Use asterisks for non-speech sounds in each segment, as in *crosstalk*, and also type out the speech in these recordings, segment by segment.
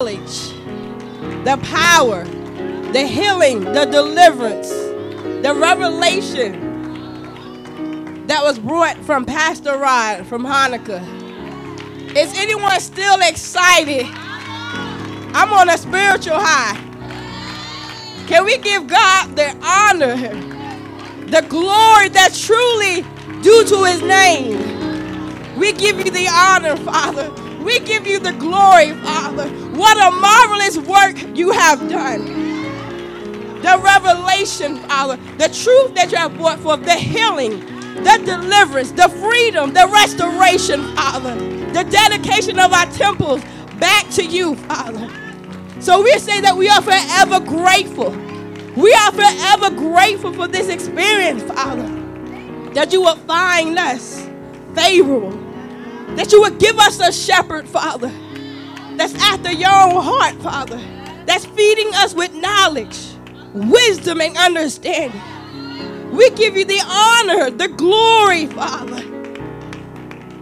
the power, the healing, the deliverance, the revelation that was brought from Pastor Rod from Hanukkah. Is anyone still excited? I'm on a spiritual high. Can we give God the honor, the glory that truly due to his name? We give you the honor, Father. We give you the glory, Father. What a marvelous work you have done. The revelation, Father, the truth that you have brought forth, the healing, the deliverance, the freedom, the restoration, Father, the dedication of our temples back to you, Father. So we say that we are forever grateful. We are forever grateful for this experience, Father, that you will find us favorable that you would give us a shepherd, Father, that's after your own heart, Father, that's feeding us with knowledge, wisdom, and understanding. We give you the honor, the glory, Father,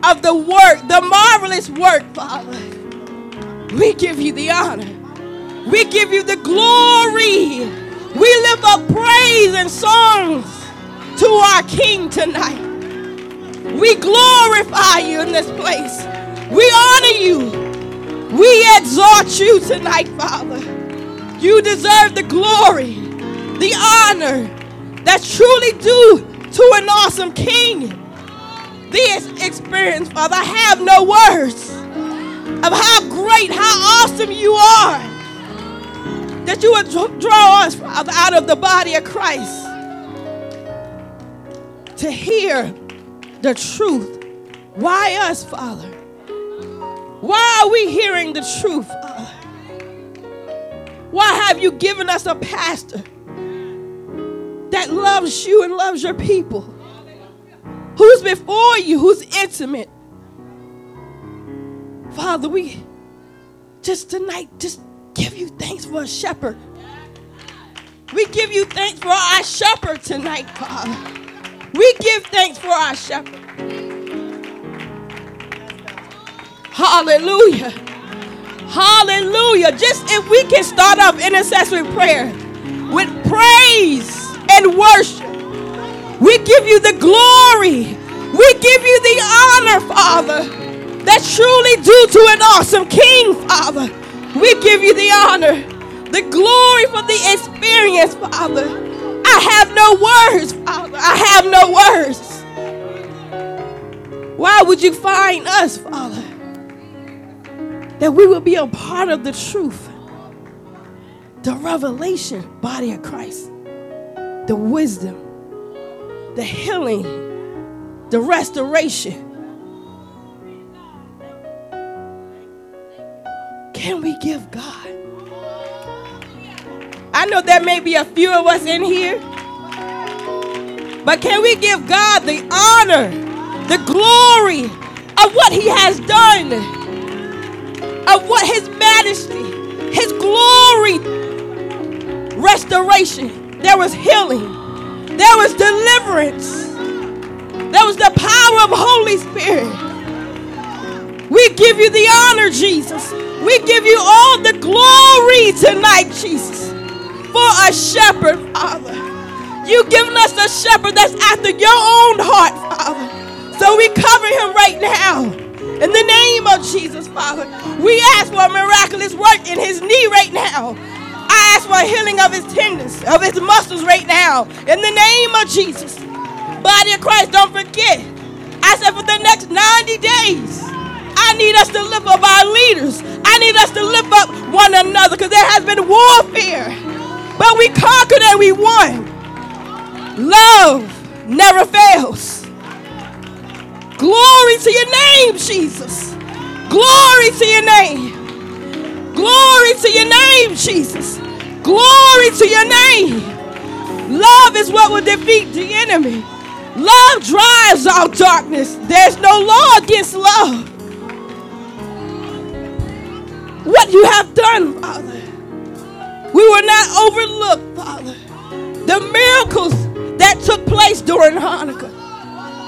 of the work, the marvelous work, Father. We give you the honor. We give you the glory. We lift up praise and songs to our King tonight. We glorify you in this place. We honor you. We exalt you tonight, Father. You deserve the glory, the honor that's truly due to an awesome King. This experience, Father, I have no words of how great, how awesome you are. That you would draw us, Father, out of the body of Christ to hear the truth. Why us, Father? Why are we hearing the truth? Why have you given us a pastor that loves you and loves your people? Who's before you, who's intimate? Father, we just tonight just give you thanks for a shepherd. We give you thanks for our shepherd tonight, Father. We give thanks for our shepherd. Hallelujah. Hallelujah. Just if we can start off intercessory prayer with praise and worship, we give you the glory. We give you the honor, Father, that's truly due to an awesome King, Father. We give you the honor, the glory for the experience, Father. I have no words, Father. I have no words. Why would you find us, Father? That we will be a part of the truth, the revelation, body of Christ, the wisdom, the healing, the restoration. Can we give God? I know there may be a few of us in here, but can we give God the honor, the glory of what He has done, of what His majesty, His glory, restoration? There was healing, there was deliverance, there was the power of Holy Spirit. We give you the honor, Jesus. We give you all the glory tonight, Jesus for a shepherd, Father. You've given us a shepherd that's after your own heart, Father. So we cover him right now. In the name of Jesus, Father, we ask for a miraculous work in his knee right now. I ask for a healing of his tendons, of his muscles right now. In the name of Jesus. Body of Christ, don't forget. I said for the next 90 days, I need us to lift up our leaders. I need us to lift up one another because there has been warfare. But we conquered and we won. Love never fails. Glory to your name, Jesus. Glory to your name. Glory to your name, Jesus. Glory to your name. Love is what will defeat the enemy. Love drives out darkness. There's no law against love. What you have done. We will not overlook, Father, the miracles that took place during Hanukkah.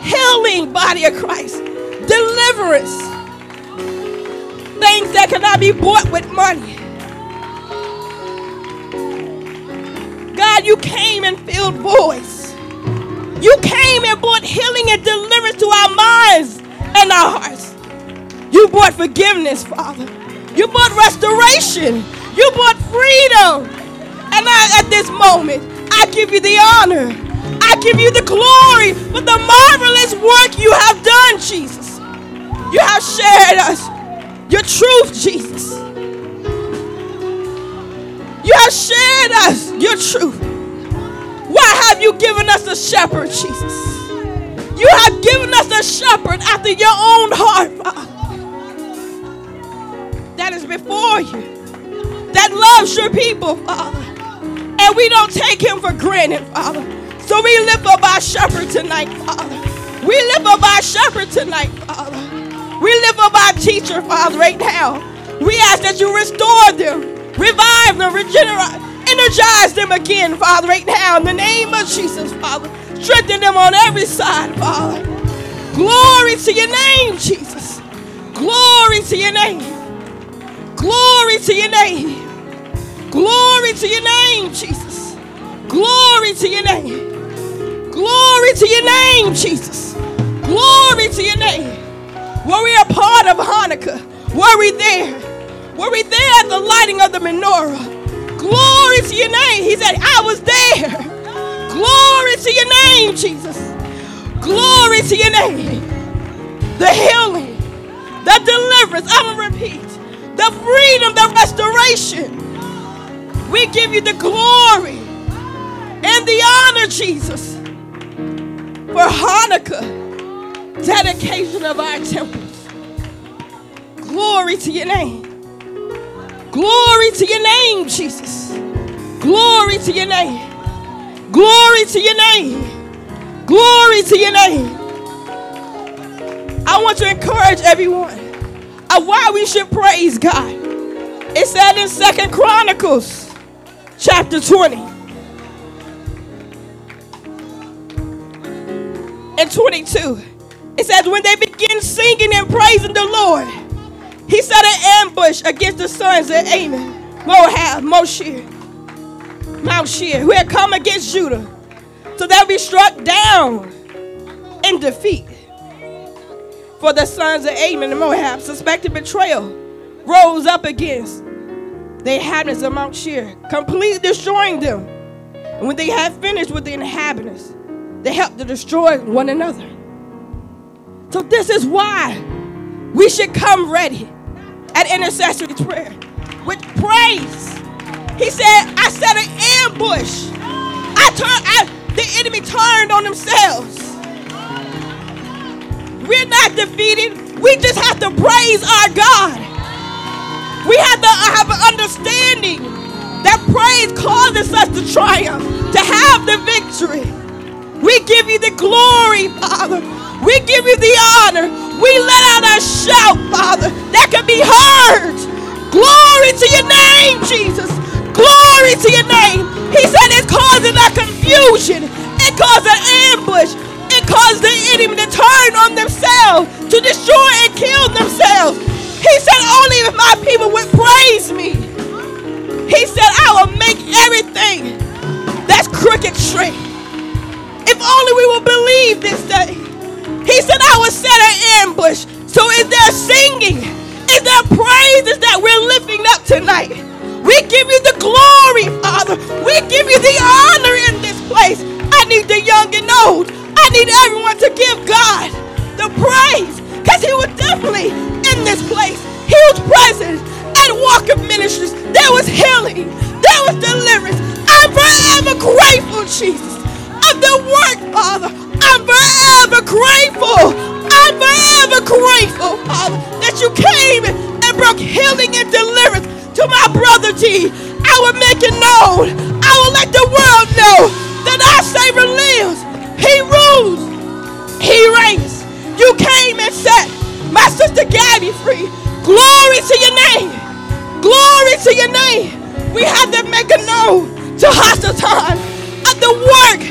Healing, body of Christ, deliverance, things that cannot be bought with money. God, you came and filled voice. You came and brought healing and deliverance to our minds and our hearts. You brought forgiveness, Father. You brought restoration. You brought freedom. And I, at this moment, I give you the honor. I give you the glory for the marvelous work you have done, Jesus. You have shared us your truth, Jesus. You have shared us your truth. Why have you given us a shepherd, Jesus? You have given us a shepherd after your own heart, Father. That is before you. That loves your people, Father. And we don't take him for granted, Father. So we lift up our shepherd tonight, Father. We lift up our shepherd tonight, Father. We lift up our teacher, Father, right now. We ask that you restore them, revive them, regenerate, energize them again, Father, right now. In the name of Jesus, Father. Strengthen them on every side, Father. Glory to your name, Jesus. Glory to your name. Glory to your name. Glory to your name, Jesus. Glory to your name. Glory to your name, Jesus. Glory to your name. Were we a part of Hanukkah? Were we there? Were we there at the lighting of the menorah? Glory to your name. He said, I was there. Glory to your name, Jesus. Glory to your name. The healing, the deliverance, I'm going to repeat, the freedom, the restoration. We give you the glory and the honor, Jesus, for Hanukkah, dedication of our temples. Glory to your name. Glory to your name, Jesus. Glory to your name. Glory to your name. Glory to your name. I want to encourage everyone of why we should praise God. It said in Second Chronicles chapter 20 and 22. It says, when they begin singing and praising the Lord, he set an ambush against the sons of Ammon, Moab, Moshir, Mount Shir, who had come against Judah. So they'll be struck down in defeat. For the sons of Ammon and Moab, suspected betrayal, rose up against the inhabitants of Mount Shir, completely destroying them. And when they had finished with the inhabitants, they helped to destroy one another. So this is why we should come ready at intercessory prayer with praise. He said, I set an ambush. I turned, I, the enemy turned on themselves. We're not defeated. We just have to praise our God. We have to uh, have an understanding that praise causes us to triumph, to have the victory. We give you the glory, Father. We give you the honor. We let out a shout, Father, that can be heard. Glory to your name, Jesus. Glory to your name. He said it's causing a confusion. It caused an ambush. It caused the enemy to turn on themselves, to destroy and kill themselves. He said, Only if my people would praise me. He said, I will make everything that's crooked straight. If only we will believe this day. He said, I will set an ambush. So is there singing? Is there praises that we're lifting up tonight? We give you the glory, Father. We give you the honor in this place. I need the young and old. I need everyone to give God the praise because he was definitely in this place. He was present at Walker Ministries. There was healing. There was deliverance. I'm forever grateful, Jesus, of the work, Father. I'm forever grateful. I'm forever grateful, Father, that you came and brought healing and deliverance to my brother G. I will make it known. I will let the world know that our Savior lives. He rules. He reigns. You came and set my sister Gabby free. Glory to your name. Glory to your name. We have to make a known to Hasatan of the work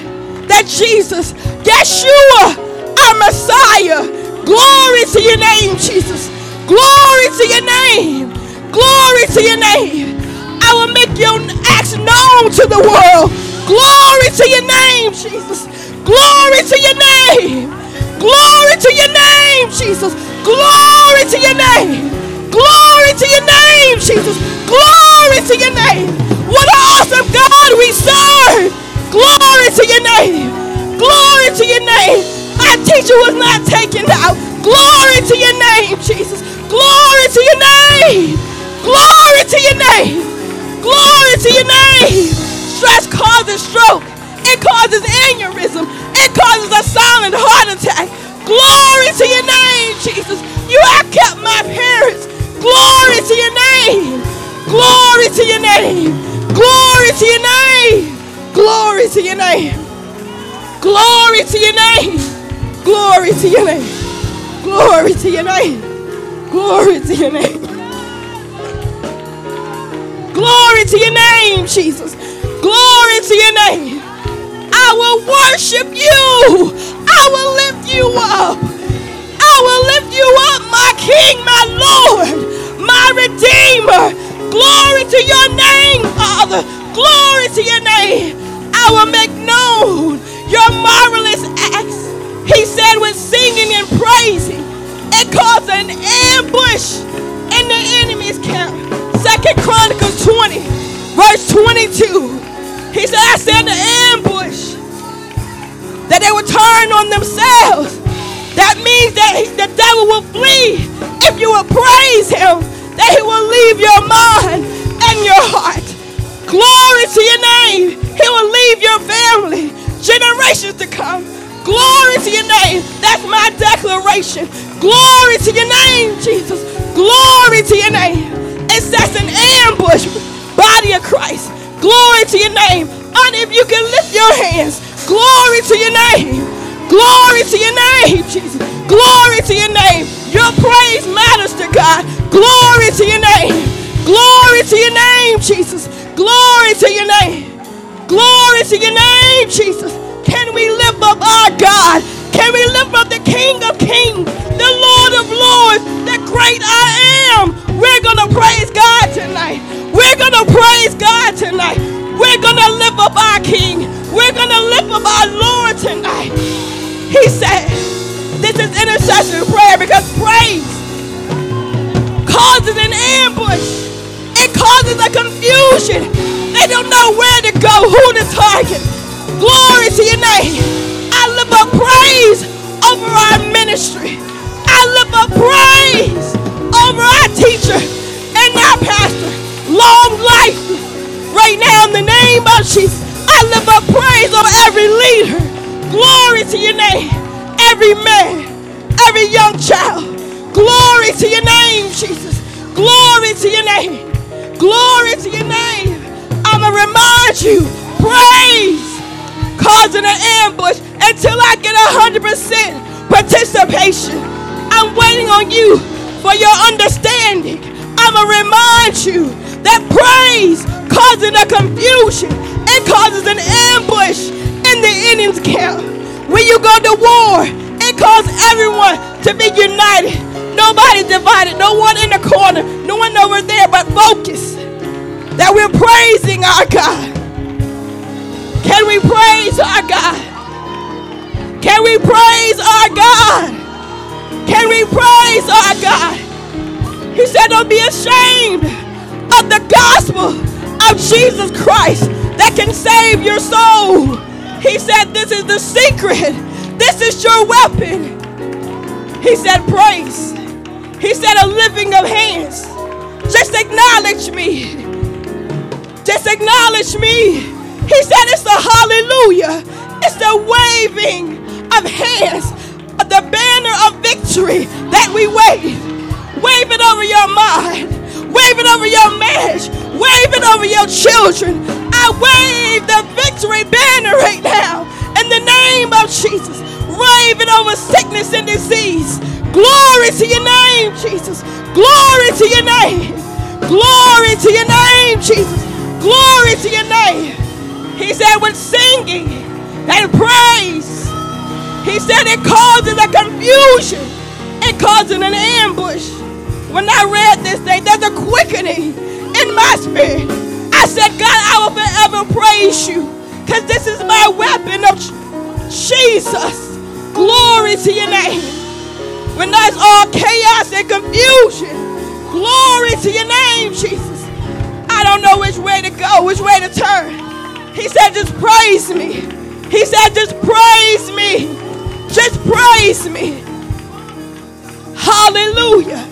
that Jesus, Yeshua, our Messiah. Glory to your name, Jesus. Glory to your name. Glory to your name. I will make your acts known to the world. Glory to your name, Jesus. Glory to your name. Glory to your name, Jesus. Glory to your name. Glory to your name, Jesus. Glory to your name. What an awesome God we serve. Glory to your name. Glory to your name. Our teacher was not taken out. Glory to your name, Jesus. Glory to your name. Glory to your name. Glory to your name. Stress causes stroke. It causes aneurysm. It causes a silent heart attack. Glory to your name, Jesus. You have kept my parents. Glory to your name. Glory to your name. Glory to your name. Glory to your name. Glory to your name. Glory to your name. Glory to your name. Glory to your name. Glory to your name, Jesus. Glory to your name. I will worship you. I will lift you up. I will lift you up, my King, my Lord, my Redeemer. Glory to your name, Father. Glory to your name. I will make known your marvelous acts. He said with singing and praising, it caused an ambush in the enemy's camp. Second Chronicles 20, verse 22. He said, I said the turn on themselves. That means that he, the devil will flee if you will praise him, that he will leave your mind and your heart. Glory to your name. He will leave your family, generations to come. Glory to your name. That's my declaration. Glory to your name, Jesus. Glory to your name. It sets an ambush, body of Christ. Glory to your name. And if you can lift your hands, Glory to your name. Glory to your name, Jesus. Glory to your name. Your praise matters to God. Glory to your name. Glory to your name, Jesus. Glory to your name. Glory to your name, Jesus. Can we lift up our God? Can we lift up the King of Kings, the Lord of Lords, the great I am? We're going to praise God tonight. We're going to praise God tonight. We're going to lift up our King. We're going to lift up our Lord tonight. He said, this is intercession prayer because praise causes an ambush. It causes a confusion. They don't know where to go, who to target. Glory to your name. I lift up praise over our ministry. I lift up praise over our teacher and our pastor. Long life right now in the name of Jesus. I lift up praise on every leader. Glory to your name. Every man, every young child. Glory to your name, Jesus. Glory to your name. Glory to your name. I'm going to remind you praise causing an ambush until I get 100% participation. I'm waiting on you for your understanding. I'm going to remind you that praise causing a confusion it causes an ambush in the enemy's camp. When you go to war, it calls everyone to be united. Nobody divided, no one in the corner, no one over there, but focus. That we're praising our God. Can we praise our God? Can we praise our God? Can we praise our God? He said, Don't be ashamed of the gospel of Jesus Christ that can save your soul. He said, This is the secret. This is your weapon. He said, Praise. He said, A lifting of hands. Just acknowledge me. Just acknowledge me. He said, It's the hallelujah. It's the waving of hands, of the banner of victory that we wave. Wave it over your mind. Wave it over your marriage. Wave it over your children. I wave the victory banner right now in the name of Jesus. It over sickness and disease. Glory to your name, Jesus. Glory to your name. Glory to your name, Jesus. Glory to your name. He said, with singing and praise, he said it causes a confusion. It causes an ambush. When I read this thing, there's a quickening in my spirit. I said, God, I will forever praise you. Because this is my weapon of Jesus. Glory to your name. When there's all chaos and confusion, glory to your name, Jesus. I don't know which way to go, which way to turn. He said, just praise me. He said, just praise me. Just praise me. Hallelujah.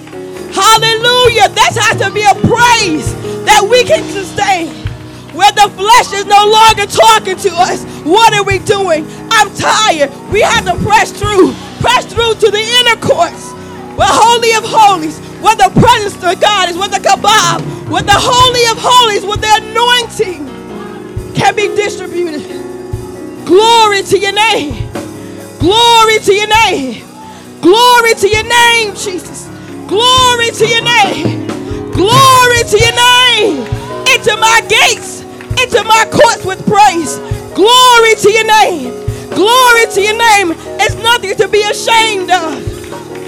Hallelujah. That has to be a praise that we can sustain. Where the flesh is no longer talking to us. What are we doing? I'm tired. We have to press through. Press through to the inner courts. Where Holy of Holies, where the presence of God is, where the kabod, where the Holy of Holies, where the anointing can be distributed. Glory to your name. Glory to your name. Glory to your name, Jesus. Glory to your name. Glory to your name. Into my gates, into my courts with praise. Glory to your name. Glory to your name. It's nothing to be ashamed of.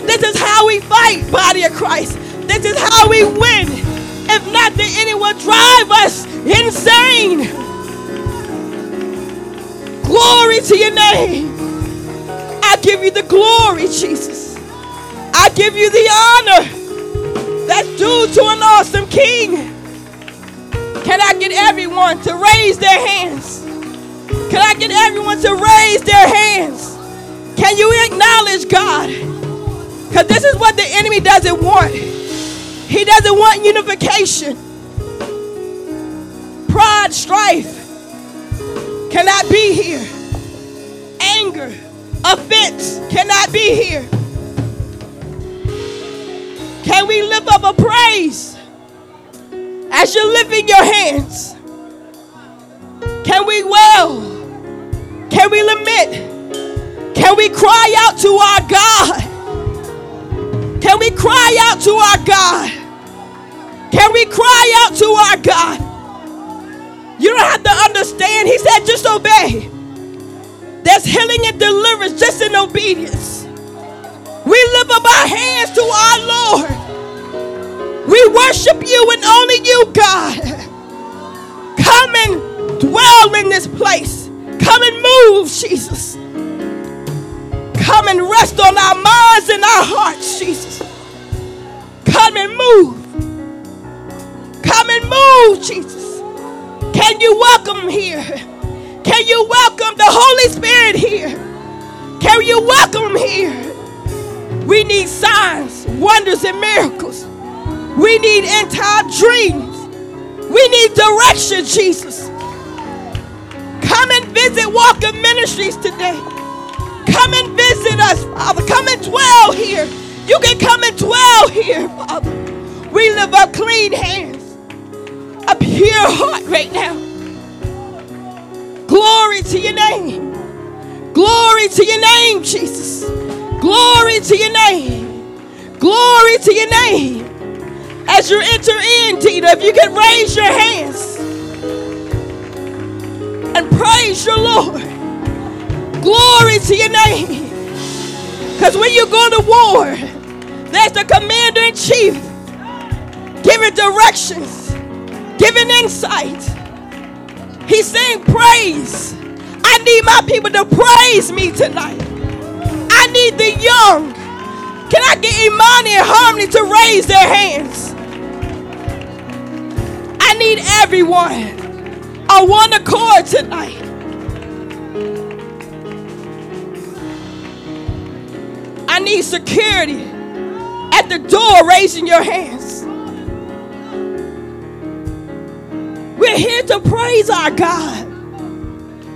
This is how we fight, body of Christ. This is how we win. If not, the enemy will drive us insane. Glory to your name. I give you the glory, Jesus. I give you the honor that's due to an awesome king. Can I get everyone to raise their hands? Can I get everyone to raise their hands? Can you acknowledge God? Because this is what the enemy doesn't want. He doesn't want unification, pride, strife cannot be here, anger, offense cannot be here. Can we lift up a praise as you're lifting your hands? Can we wail? Can we lament? Can we cry out to our God? Can we cry out to our God? Can we cry out to our God? You don't have to understand. He said, just obey. There's healing and deliverance just in obedience. We lift up our hands to our Lord. We worship you and only you, God. Come and dwell in this place. Come and move, Jesus. Come and rest on our minds and our hearts, Jesus. Come and move. Come and move, Jesus. Can you welcome here? Can you welcome the Holy Spirit here? Can you welcome here? We need signs, wonders, and miracles. We need end time dreams. We need direction, Jesus. Come and visit Walker Ministries today. Come and visit us, Father. Come and dwell here. You can come and dwell here, Father. We live up clean hands, a pure heart right now. Glory to your name. Glory to your name, Jesus. Glory to your name. Glory to your name. As you enter in, Tita, if you can raise your hands and praise your Lord. Glory to your name. Because when you go to war, there's the commander in chief giving directions, giving insight. He's saying, Praise. I need my people to praise me tonight. I need the young. Can I get Imani and Harmony to raise their hands? I need everyone on one accord tonight. I need security at the door raising your hands. We're here to praise our God.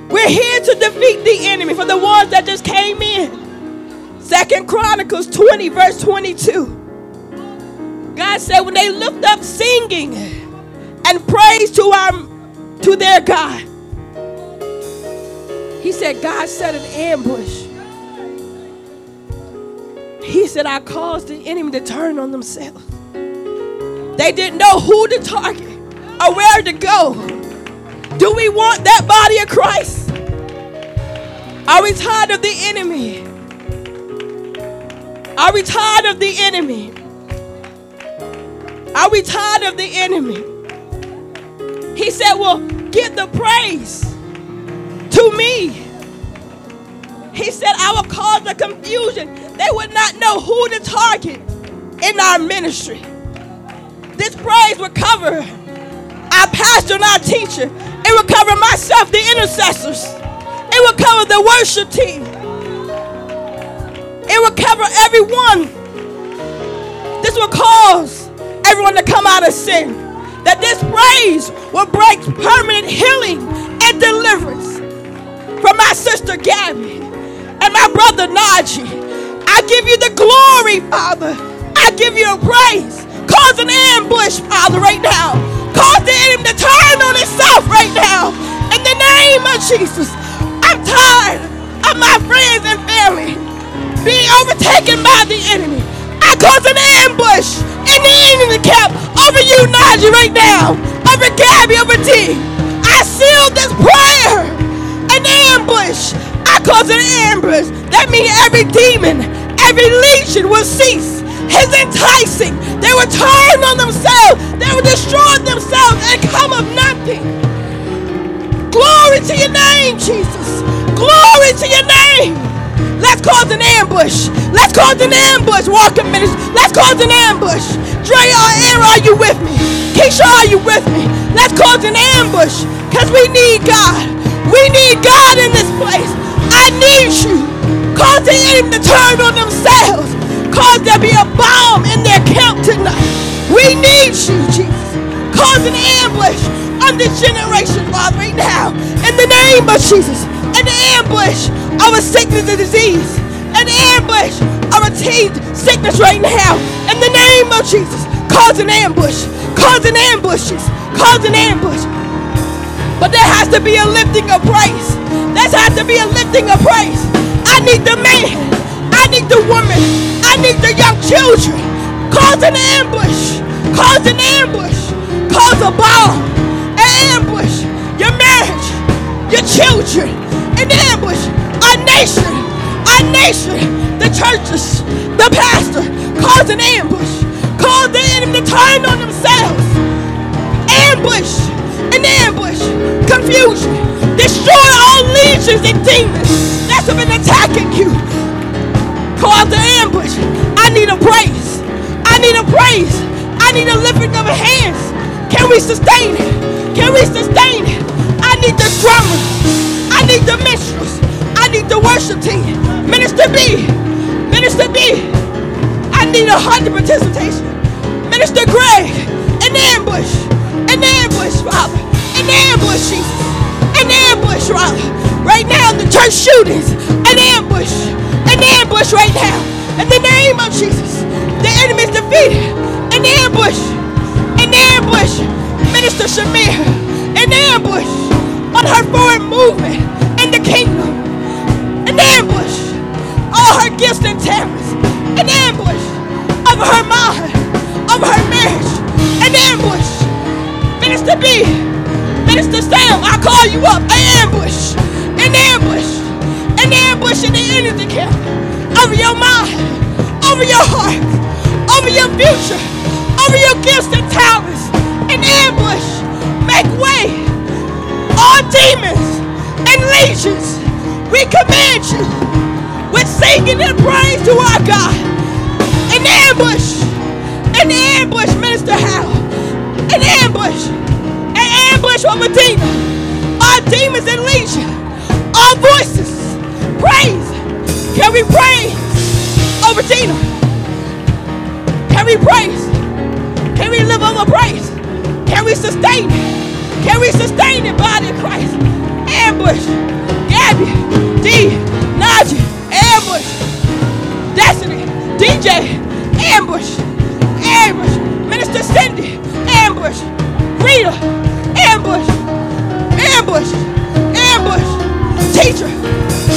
We're here to defeat the enemy for the ones that just came in. Second Chronicles 20, verse 22. God said, when they lift up singing and praise to our to their God. He said, God set an ambush. He said, I caused the enemy to turn on themselves. They didn't know who to target or where to go. Do we want that body of Christ? Are we tired of the enemy? Are we tired of the enemy? Are we tired of the enemy? He said, Well, give the praise. to me. He said, I will cause the confusion. They would not know who to target in our ministry. This praise would cover our pastor and our teacher. It would cover myself, the intercessors. It would cover the worship team. It would cover everyone. This will cause everyone to come out of sin. That this praise will bring permanent healing and deliverance from my sister Gabby and my brother Najee. I give you the glory, Father. I give you a praise. Cause an ambush, Father, right now. Cause the enemy to turn on itself right now. In the name of Jesus. I'm tired of my friends and family being overtaken by the enemy. I cause an ambush in the enemy camp over you, Najee, right now. Over Gabby, over T. I seal this prayer. An ambush. I cause an ambush. That means every demon, every legion will cease his enticing. They will turn on themselves. They will destroy themselves and come of nothing. Glory to your name, Jesus. Glory to your name. Let's cause an ambush. Let's cause an ambush. Walker ministry. Let's cause an ambush. Dre, are you with me? Keisha, are you with me? Let's cause an ambush. Because we need God. We need God in this place. I need you. Cause the enemy to turn on themselves. Cause there be a bomb in their camp tonight. We need you, Jesus. Cause an ambush on this generation, Father, right now. In the name of Jesus. An ambush of a sickness and disease. An ambush of a teeth sickness right now. In the name of Jesus. Cause an ambush. Cause an ambush, Cause an ambush. But there has to be a lifting of praise. There has to be a lifting of praise. I need the man. I need the woman. I need the young children. Cause an ambush. Cause an ambush. Cause a bomb. An ambush. Your marriage. Your children. An ambush. Our nation. Our nation. The churches. The pastor. Cause an ambush. Cause the enemy to turn on themselves. Ambush. An ambush. Confusion. Destroy all legions and demons that's been attacking you cause the ambush. I need a praise. I need a praise. I need a lifting of hands. Can we sustain it? Can we sustain need the drummers. I need the minstrels. I need the worship team. Minister B. Minister B. I need a hundred participation. Minister Greg. An ambush. An ambush, Father. An ambush, Jesus. An ambush, Father. Right now, the church shootings. An ambush an ambush right now. In the name of Jesus. The enemy is defeated. An ambush. An ambush. Minister Shamir. An ambush on her forward movement in the kingdom. An ambush. All her gifts and talents. An ambush over her mind. Over her marriage. An ambush. Minister B. Minister Sam, I call you up. An ambush. An ambush an ambush in the enemy camp over your mind, over your heart, over your future, over your gifts and talents. An ambush. Make way. All demons and legions, we command you with singing and praise to our God. An ambush. An ambush, Minister Hal. An ambush. An ambush over demons. All demons and legions. All voices praise? Can we praise over Tina? Can we praise? Can we live over praise? Can we sustain? Can we sustain the body of Christ? Ambush, Gabby, D, Najee, ambush, Destiny, DJ, ambush, ambush, Minister Cindy, ambush, Rita, ambush, ambush, ambush, teacher,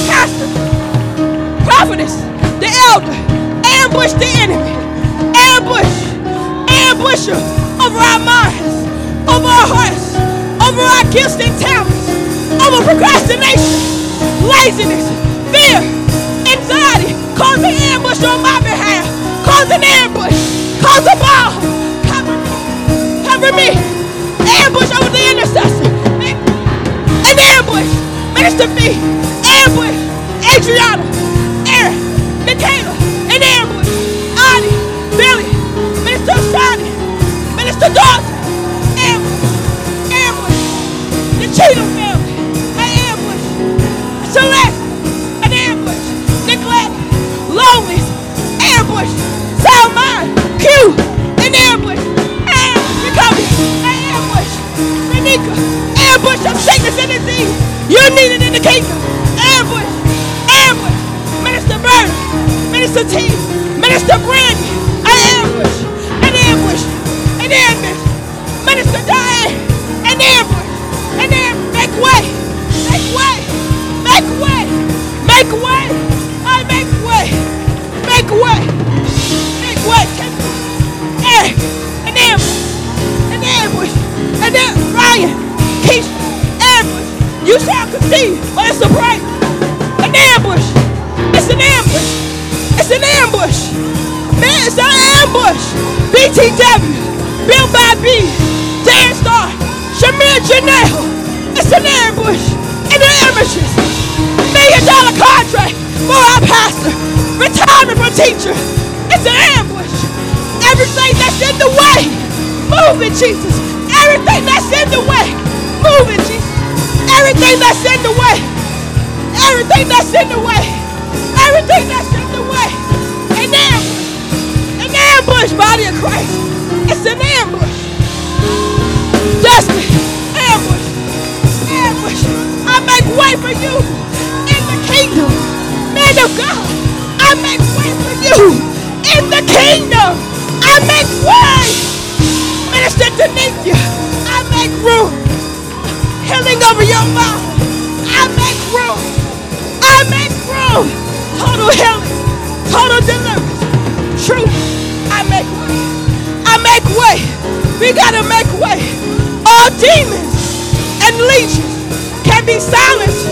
pastor, prophetess, the elder, ambush the enemy, ambush, ambush over our minds, over our hearts, over our gifts and talents, over procrastination, laziness, fear, anxiety. Cause an ambush on my behalf. Cause an ambush. Cause a bomb. Cover me. Cover me. Ambush over the intercessor. An ambush. Minister me. Ambush. Adriana. Aaron. Michaela. An ambush. Ani. Billy. Minister Shani. Minister Dawson. Cheatham family. An ambush. Celeste. An ambush. Nicolette. Loneless. Ambush. Sound mind. Q. An ambush. Am. Recovery. An ambush. Renika. Ambush of sickness and disease. You need it in the kingdom. Ambush. Ambush. Minister Bird. Minister T. Minister Brandy. An ambush. An ambush. An ambush. Minister Make way. Make way. Make way. Make way. Teacher. It's an ambush. Everything that's in the way. Move it, Jesus. Everything that's in the way. Move it, Jesus. Everything that's in the way. Everything that's in the way. Everything that's in the way. An ambush. An ambush, body of Christ. It's an ambush. Dustin. Ambush. Ambush. I make way for you in the kingdom. Man of God. I make way for you in the kingdom. I make way. Minister Denithia. I make room. Healing over your mouth. I make room. I make room. Total healing. Total deliverance. Truth. I make way. I make way. We gotta make way. All demons and legions can be silenced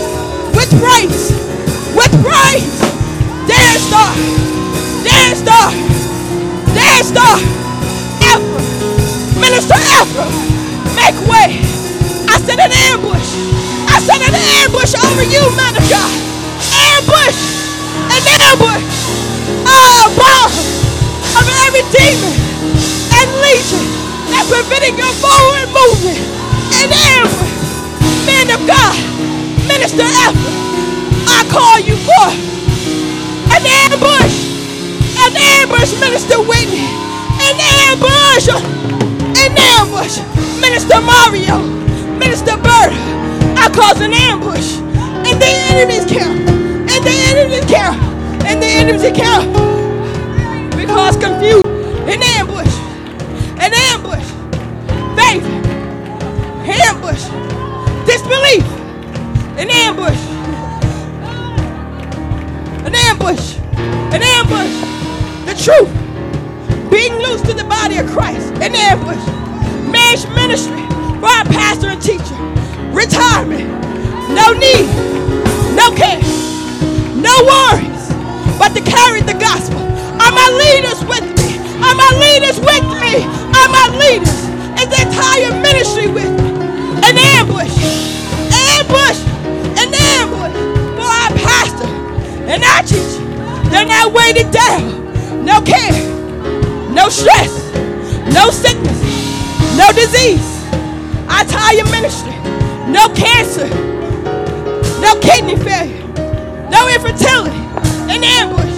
with praise. With praise. Dance star. Dance star. Dance star. Ephraim. Minister Ephraim. Make way. I said an ambush. I said an ambush over you, man of God. Ambush. An ambush. Oh, bomb of every demon and legion that's preventing your forward movement. An ambush. Man of God. Minister Ephraim. I call you forth. An ambush. An ambush, Minister Whitney. An ambush. An ambush. Minister Mario. Minister Bird. I cause an ambush. In the enemy's camp. In the enemy's camp. In the enemy's camp. We cause confusion. An ambush. An ambush. Faith. Ambush. Disbelief. An ambush. An ambush. An ambush. The truth. Being loose to the body of Christ. An ambush. Marriage ministry for our pastor and teacher. Retirement. No need. No care. No worries. But to carry the gospel. Are my leaders with me? Are my leaders with me? Are my leaders? Is the entire ministry with me? An ambush. Ambush. An ambush our pastor and our teacher. They're not weighted down. No care. No stress. No sickness. No disease. Our entire ministry. No cancer. No kidney failure. No infertility. An ambush.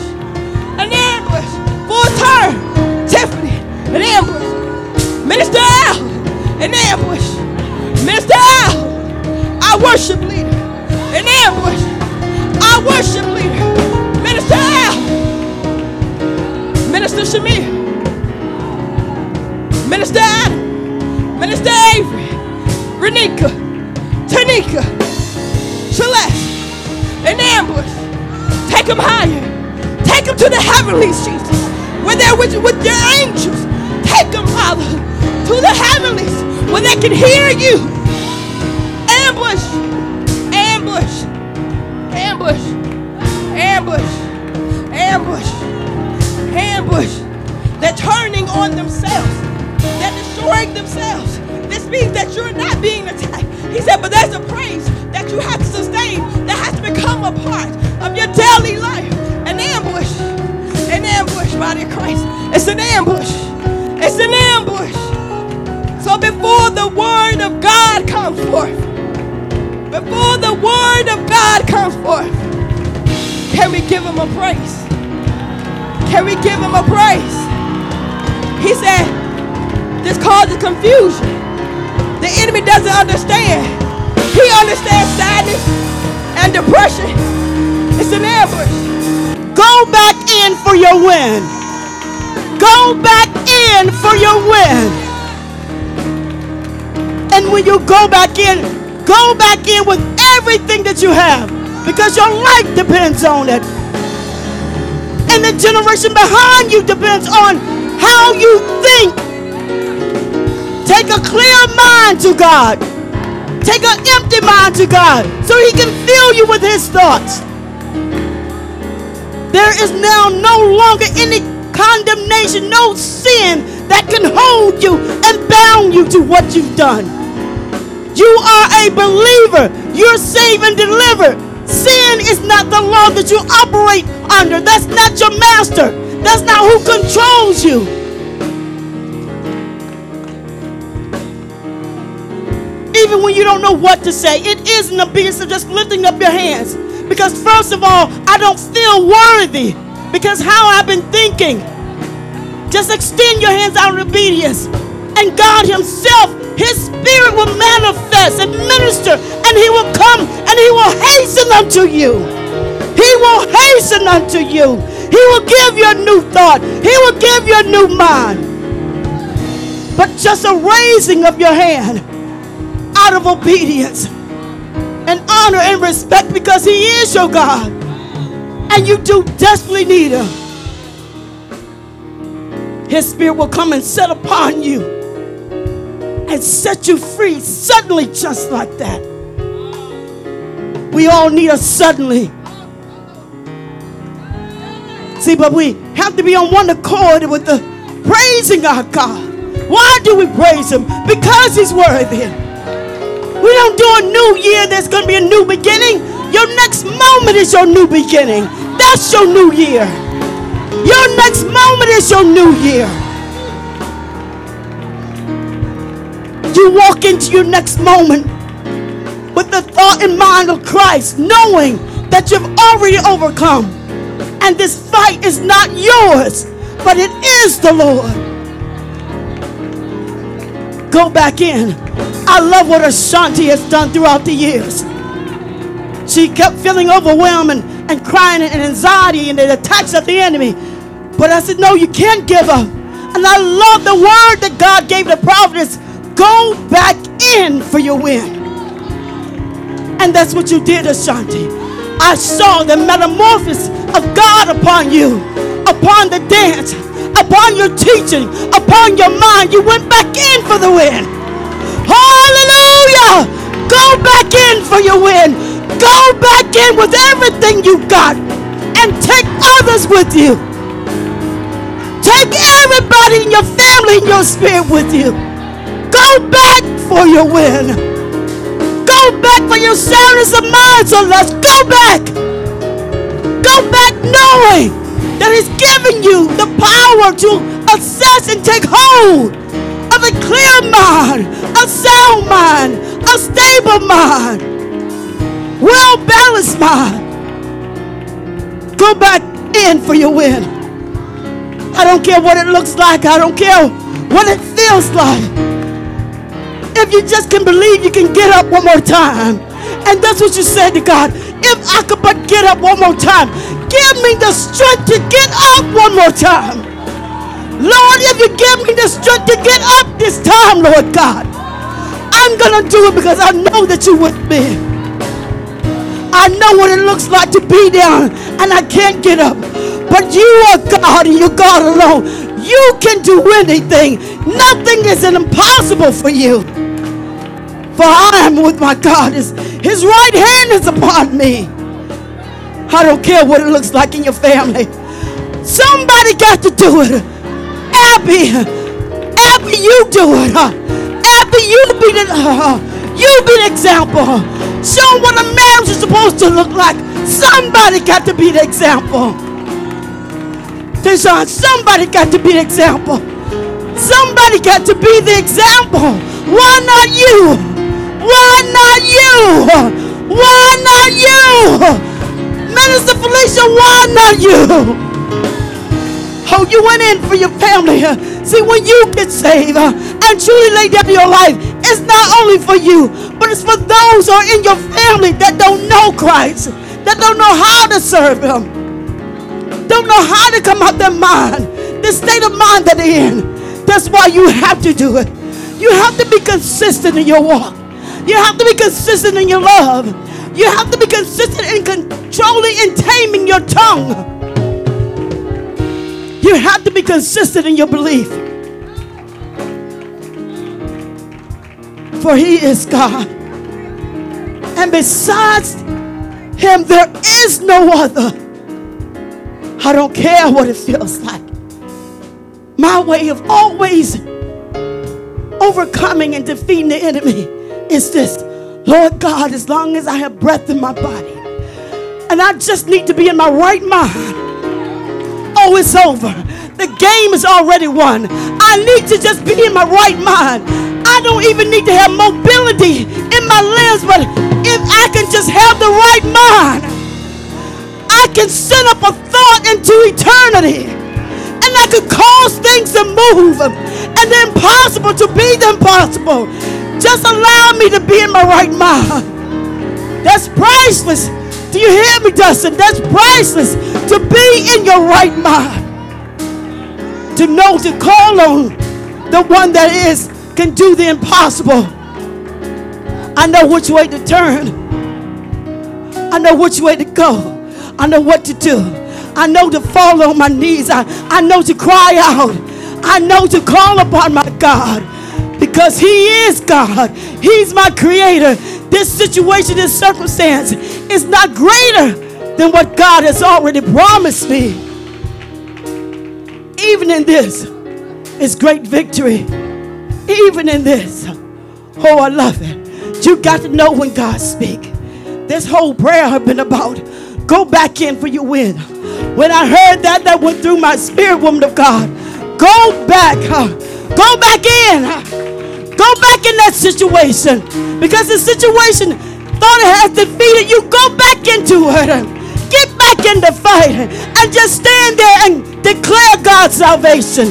An ambush. Full term. Tiffany. An ambush. Minister Al. An ambush. Minister Al. Our worship leader. An ambush. Worship leader. Minister Al. Minister Shamir. Minister Adam. Minister Avery. Renika. Tanika. Celeste. An ambush. Take them higher. Take them to the heavenlies, Jesus. Where they're with, with your angels. Take them, Father, to the heavenlies where they can hear you. Ambush. Ambush. Ambush. Ambush. Ambush. Ambush. They're turning on themselves. They're destroying themselves. This means that you're not being attacked. He said, but there's a praise that you have to sustain that has to become a part of your daily life. An ambush. An ambush, body of Christ. It's an ambush. It's an ambush. So before the word of God comes forth, before the word of God comes forth, can we give him a praise? Can we give him a praise? He said, this causes confusion. The enemy doesn't understand. He understands sadness and depression. It's an ambush. Go back in for your win. Go back in for your win. And when you go back in, go back in with everything that you have because your life depends on it. And the generation behind you depends on how you think. Take a clear mind to God. Take an empty mind to God so He can fill you with His thoughts. There is now no longer any condemnation, no sin that can hold you and bound you to what you've done. You are a believer. You're saved and delivered. Sin is not the law that you operate under. That's not your master. That's not who controls you. Even when you don't know what to say, it is an obedience of just lifting up your hands. Because, first of all, I don't feel worthy. Because how I've been thinking. Just extend your hands out in obedience. And God Himself, His Spirit will manifest and minister, and He will come and He will hasten unto you. He will hasten unto you. He will give you a new thought. He will give you a new mind. But just a raising of your hand out of obedience and honor and respect because He is your God. And you do desperately need Him. His Spirit will come and set upon you and set you free suddenly, just like that. We all need a suddenly. See, but we have to be on one accord with the praising our God. Why do we praise Him? Because He's worthy. We don't do a new year, there's going to be a new beginning. Your next moment is your new beginning. That's your new year. Your next moment is your new year. You walk into your next moment with the thought and mind of Christ, knowing that you've already overcome. And this fight is not yours, but it is the Lord. Go back in. I love what Ashanti has done throughout the years. She kept feeling overwhelmed and, and crying and anxiety and the attacks of the enemy. But I said, No, you can't give up. And I love the word that God gave the prophets go back in for your win. And that's what you did, Ashanti. I saw the metamorphosis of God upon you, upon the dance, upon your teaching, upon your mind. You went back in for the win. Hallelujah! Go back in for your win. Go back in with everything you got and take others with you. Take everybody in your family in your spirit with you. Go back for your win. Go back for your soundness of mind. So let's go back. Go back knowing that He's given you the power to assess and take hold of a clear mind, a sound mind, a stable mind, well balanced mind. Go back in for your win. I don't care what it looks like, I don't care what it feels like. If you just can believe you can get up one more time. And that's what you said to God. If I could but get up one more time, give me the strength to get up one more time. Lord, if you give me the strength to get up this time, Lord God, I'm going to do it because I know that you're with me. I know what it looks like to be down and I can't get up. But you are God and you're God alone. You can do anything. Nothing is impossible for you. For I am with my God. His, his right hand is upon me. I don't care what it looks like in your family. Somebody got to do it. Abby, Abby, you do it. Abby, you be the, uh, you be the example. Show what a marriage is supposed to look like. Somebody got to be the example. Deshaun, somebody got to be the example. Somebody got to be the example. Why not you? Why not you? Why not you? Minister Felicia, why not you? Oh, you went in for your family. See, when you get saved and truly lay down your life, it's not only for you, but it's for those who are in your family that don't know Christ, that don't know how to serve Him, don't know how to come out their mind, the state of mind that they're in. That's why you have to do it. You have to be consistent in your walk. You have to be consistent in your love. You have to be consistent in controlling and taming your tongue. You have to be consistent in your belief. For He is God. And besides Him, there is no other. I don't care what it feels like. My way of always overcoming and defeating the enemy is this Lord God, as long as I have breath in my body, and I just need to be in my right mind oh, it's over. The game is already won. I need to just be in my right mind. I don't even need to have mobility in my limbs, but if I can just have the right mind, I can send up a thought into eternity. And I can cause things to move and the impossible to be the impossible. Just allow me to be in my right mind. That's priceless. Do you hear me, Dustin? That's priceless to be in your right mind. To know to call on the one that is can do the impossible. I know which way to turn. I know which way to go. I know what to do. I know to fall on my knees. I, I know to cry out. I know to call upon my God because He is God. He's my creator. This situation, this circumstance is not greater than what God has already promised me. Even in this is great victory. Even in this. Oh, I love it. You got to know when God speak. This whole prayer has been about go back in for your win. When I heard that, that went through my spirit, woman of God. Go back. Huh? Go back in. Go back in that situation because the situation thought it has defeated you. Go back into it. Get back in the fight and just stand there and declare God's salvation.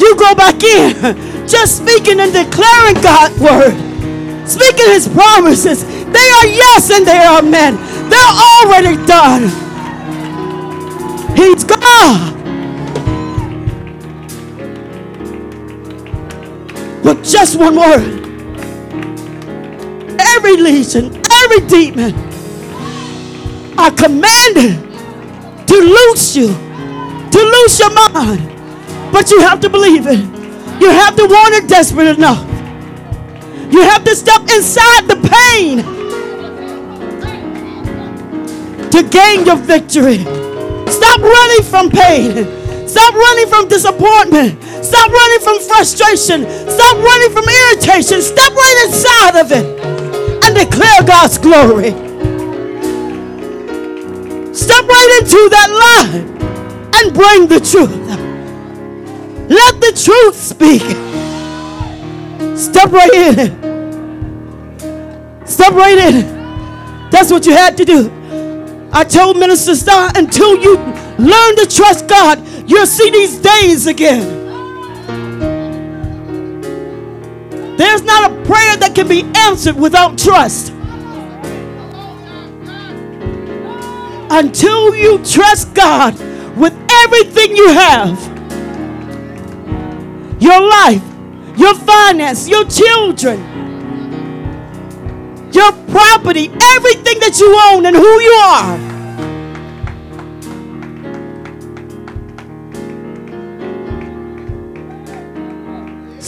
You go back in, just speaking and declaring God's word, speaking His promises. They are yes and they are amen. They're already done. He's God. With just one word. Every legion, every demon are commanded to loose you, to loose your mind. But you have to believe it. You have to want it desperate enough. You have to step inside the pain to gain your victory. Stop running from pain. Stop running from disappointment. Stop running from frustration. Stop running from irritation. Step right inside of it and declare God's glory. Step right into that lie and bring the truth. Let the truth speak. Step right in. Step right in. That's what you had to do. I told Minister Star until you learn to trust God, You'll see these days again. There's not a prayer that can be answered without trust. Until you trust God with everything you have your life, your finance, your children, your property, everything that you own, and who you are.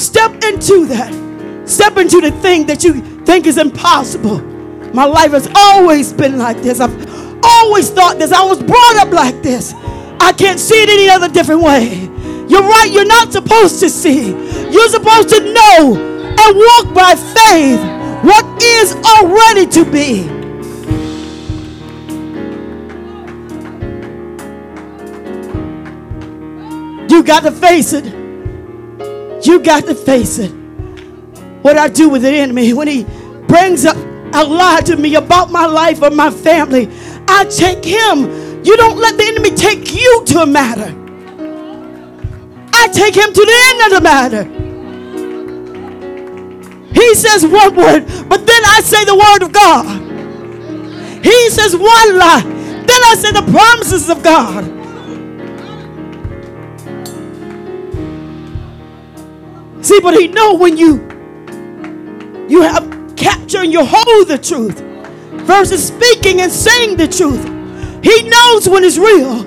Step into that. Step into the thing that you think is impossible. My life has always been like this. I've always thought this. I was brought up like this. I can't see it any other different way. You're right. You're not supposed to see. You're supposed to know and walk by faith what is already to be. You got to face it. You got to face it. What I do with the enemy when he brings up a lie to me about my life or my family, I take him. You don't let the enemy take you to a matter. I take him to the end of the matter. He says one word, but then I say the word of God. He says one lie, then I say the promises of God. See, but he know when you you have captured and you hold the truth versus speaking and saying the truth. He knows when it's real.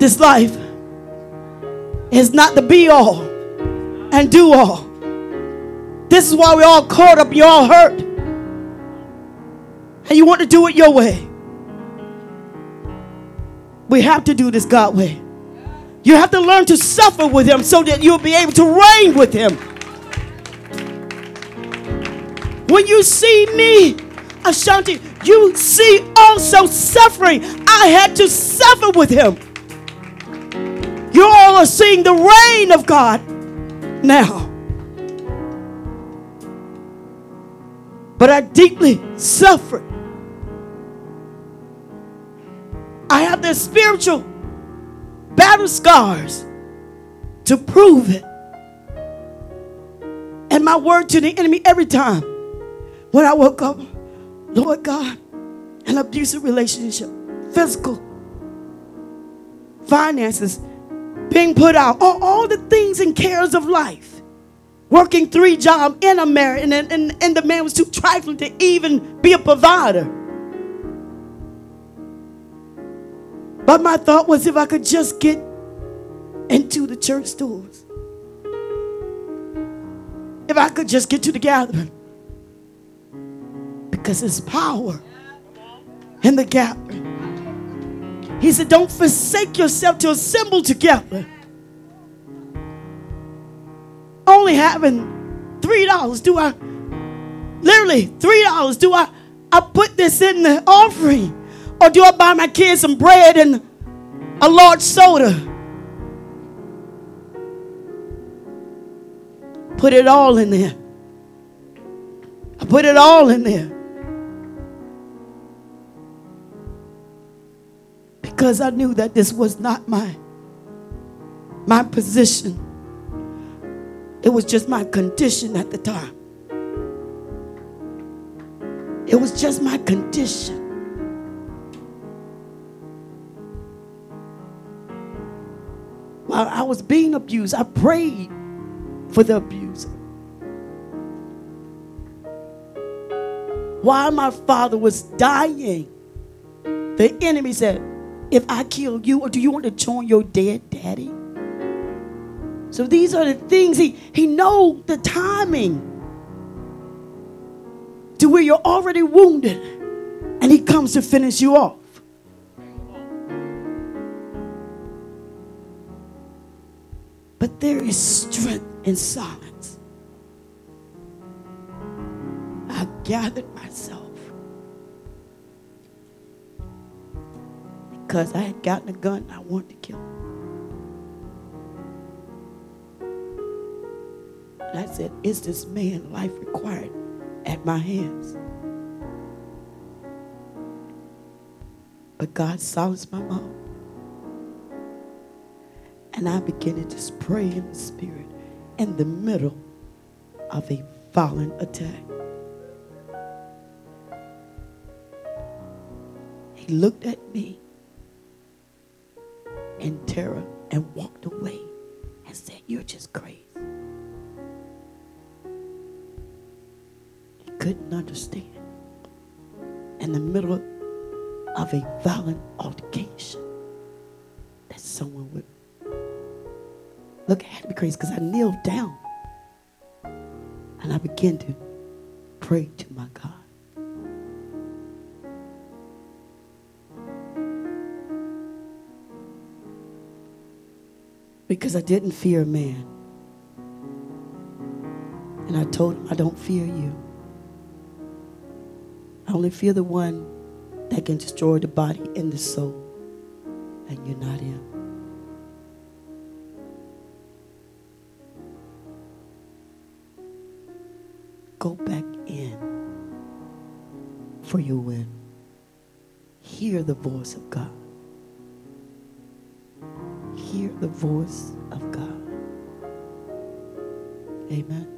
This life is not the be all and do all. This is why we're all caught up, you're all hurt. And you want to do it your way. We have to do this God way. You have to learn to suffer with Him so that you'll be able to reign with Him. When you see me, Ashanti, you see also suffering. I had to suffer with Him. You all are seeing the reign of God now. But I deeply suffered. I have the spiritual battle scars to prove it. And my word to the enemy every time when I woke up, Lord God, an abusive relationship, physical, finances, being put out, all, all the things and cares of life. Working three jobs in a marriage, and, and, and the man was too trifling to even be a provider. But my thought was if I could just get into the church doors, if I could just get to the gathering, because there's power in the gathering. He said, Don't forsake yourself to assemble together. Only having three dollars. Do I literally three dollars? Do I I put this in the offering? Or do I buy my kids some bread and a large soda? Put it all in there. I put it all in there. because I knew that this was not my my position. It was just my condition at the time. It was just my condition. While I was being abused, I prayed for the abuser. While my father was dying, the enemy said, if I kill you, or do you want to join your dead daddy? So these are the things he he know the timing to where you're already wounded and he comes to finish you off. But there is strength in silence. I gathered myself. because I had gotten a gun I wanted to kill him. And I said, Is this man life required at my hands? But God silenced my mouth. And I began to just pray in the spirit in the middle of a violent attack. He looked at me in terror and walked away and said, You're just crazy. He couldn't understand. In the middle of a violent altercation, that someone would look, at me crazy because I kneeled down and I began to pray to my God. because I didn't fear man. And I told him, I don't fear you. I only fear the one that can destroy the body and the soul. And you're not him. Go back in for your win. Hear the voice of God. Hear the voice of God. Amen.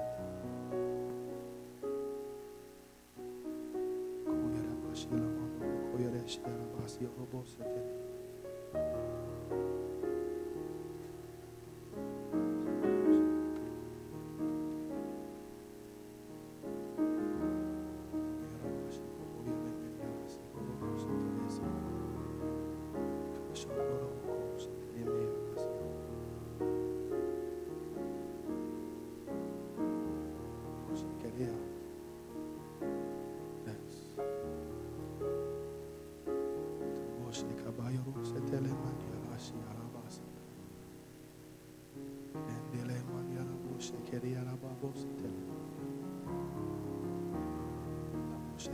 Yorobo Sete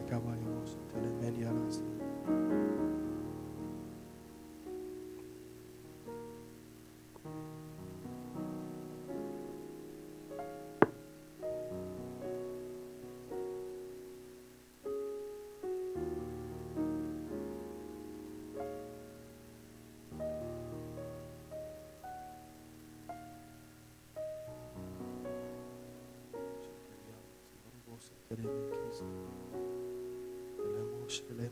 and you. others. Thank you. Jerusalém,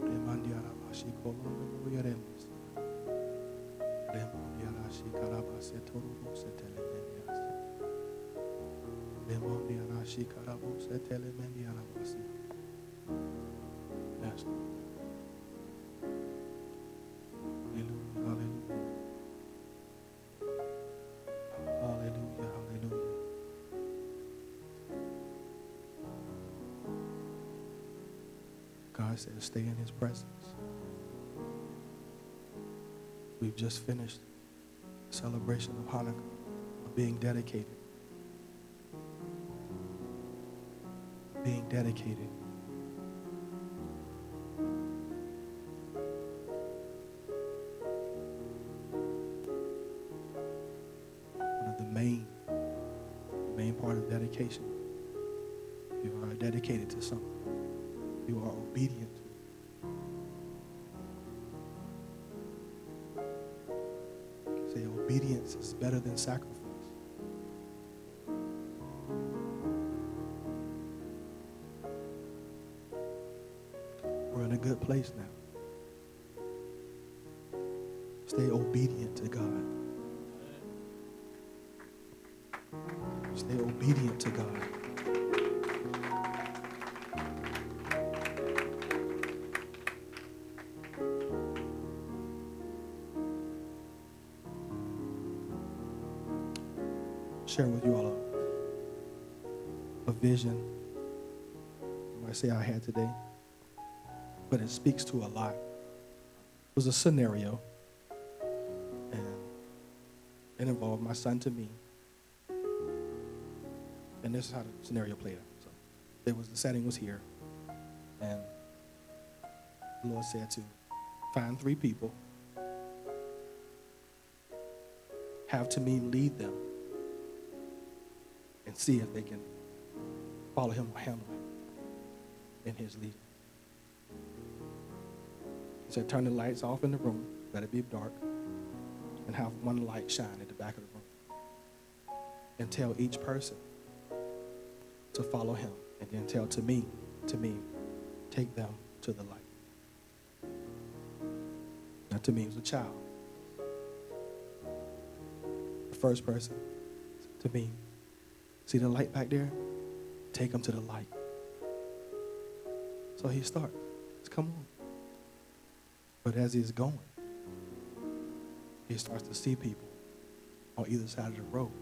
Hallelujah, hallelujah. Hallelujah, hallelujah. God said, stay in his presence. We've just finished celebration of Hanukkah, of being dedicated. Being dedicated. Obedience is better than sacrifice. We're in a good place now. Stay obedient to God. Stay obedient to God. Share with you all a, a vision I might say I had today, but it speaks to a lot. It was a scenario, and it involved my son Tamim. And this is how the scenario played out. So it was the setting was here, and the Lord said to find three people, have Tamim lead them and see if they can follow him or handle in his lead. He said, turn the lights off in the room, let it be dark, and have one light shine at the back of the room. And tell each person to follow him, and then tell Tamim, to me, take them to the light. Not Tamim, was a child. The first person, Tamim, See the light back there? Take him to the light. So he starts. Come on. But as he's going, he starts to see people on either side of the road.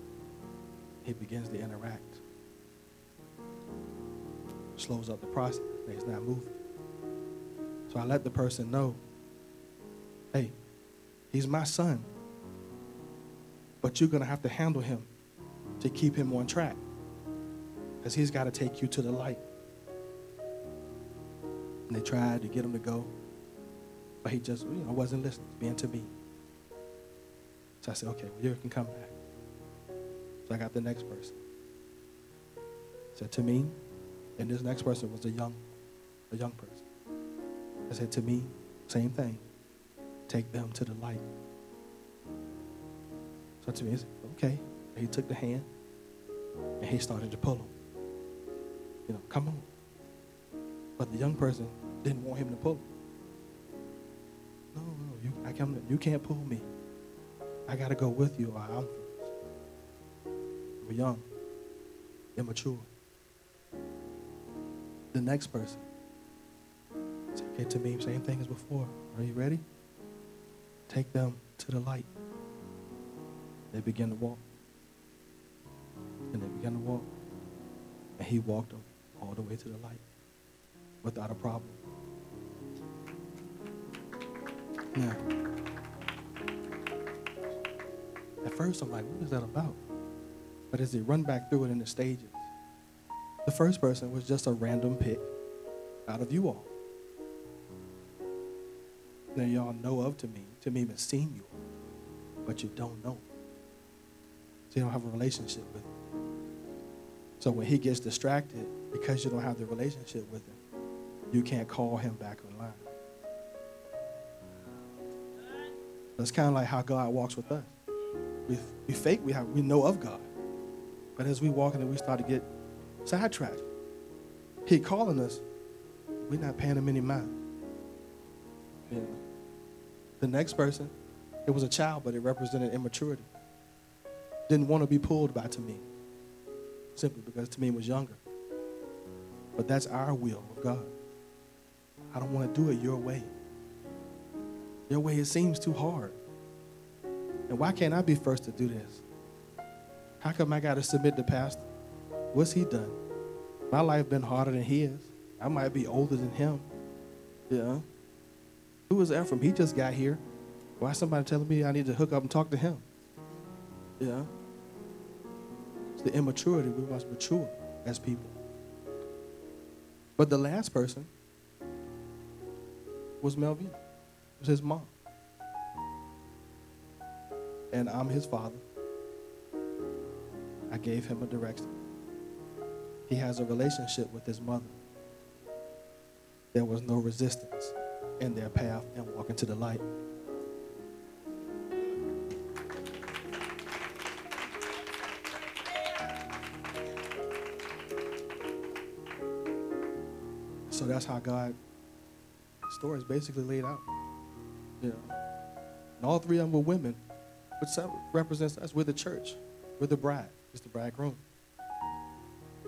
He begins to interact. Slows up the process. He's not moving. So I let the person know, hey, he's my son. But you're going to have to handle him to keep him on track. Because he's got to take you to the light. And they tried to get him to go, but he just, you know, wasn't listening, being Tamim. So I said, okay, well, you can come back. So I got the next person. Said to me, and this next person was a young, a young person. I said Tamim, same thing. Take them to the light. So Tamim, he said, okay. He took the hand and he started to pull him. You know, come on. But the young person didn't want him to pull. No, no, you, I can't, you can't pull me. I got to go with you or I'm. We're young, immature. The next person said, okay, Tamim, same thing as before. Are you ready? Take them to the light. They begin to walk. Began to walk. And he walked all the way to the light without a problem. Now, at first I'm like, what is that about? But as he run back through it in the stages, the first person was just a random pick out of you all. than y'all know of Tamim, to me even seen you, but you don't know. So you don't have a relationship with him. So when he gets distracted, because you don't have the relationship with him, you can't call him back online. That's kind of like how God walks with us. We, we fake, we, have, we know of God. But as we walk in and we start to get sidetracked, he calling us, we're not paying him any mind. The next person, it was a child, but it represented immaturity. Didn't want to be pulled by Tamim, simply because Tamim was younger. But that's our will of God. I don't want to do it your way. Your way, it seems too hard. And why can't I be first to do this? How come I got to submit to pastor? What's he done? My life been harder than his. I might be older than him. Yeah. Who is Ephraim? He just got here. Why somebody telling me I need to hook up and talk to him? Yeah. It's the immaturity. We must mature as people. But the last person was Melvin. It was his mom. And I'm his father. I gave him a direction. He has a relationship with his mother. There was no resistance in their path and walking to the light. So that's how God story is basically laid out. You know. And all three of them were women, which represents us. We're the church. We're the bride. It's the bridegroom.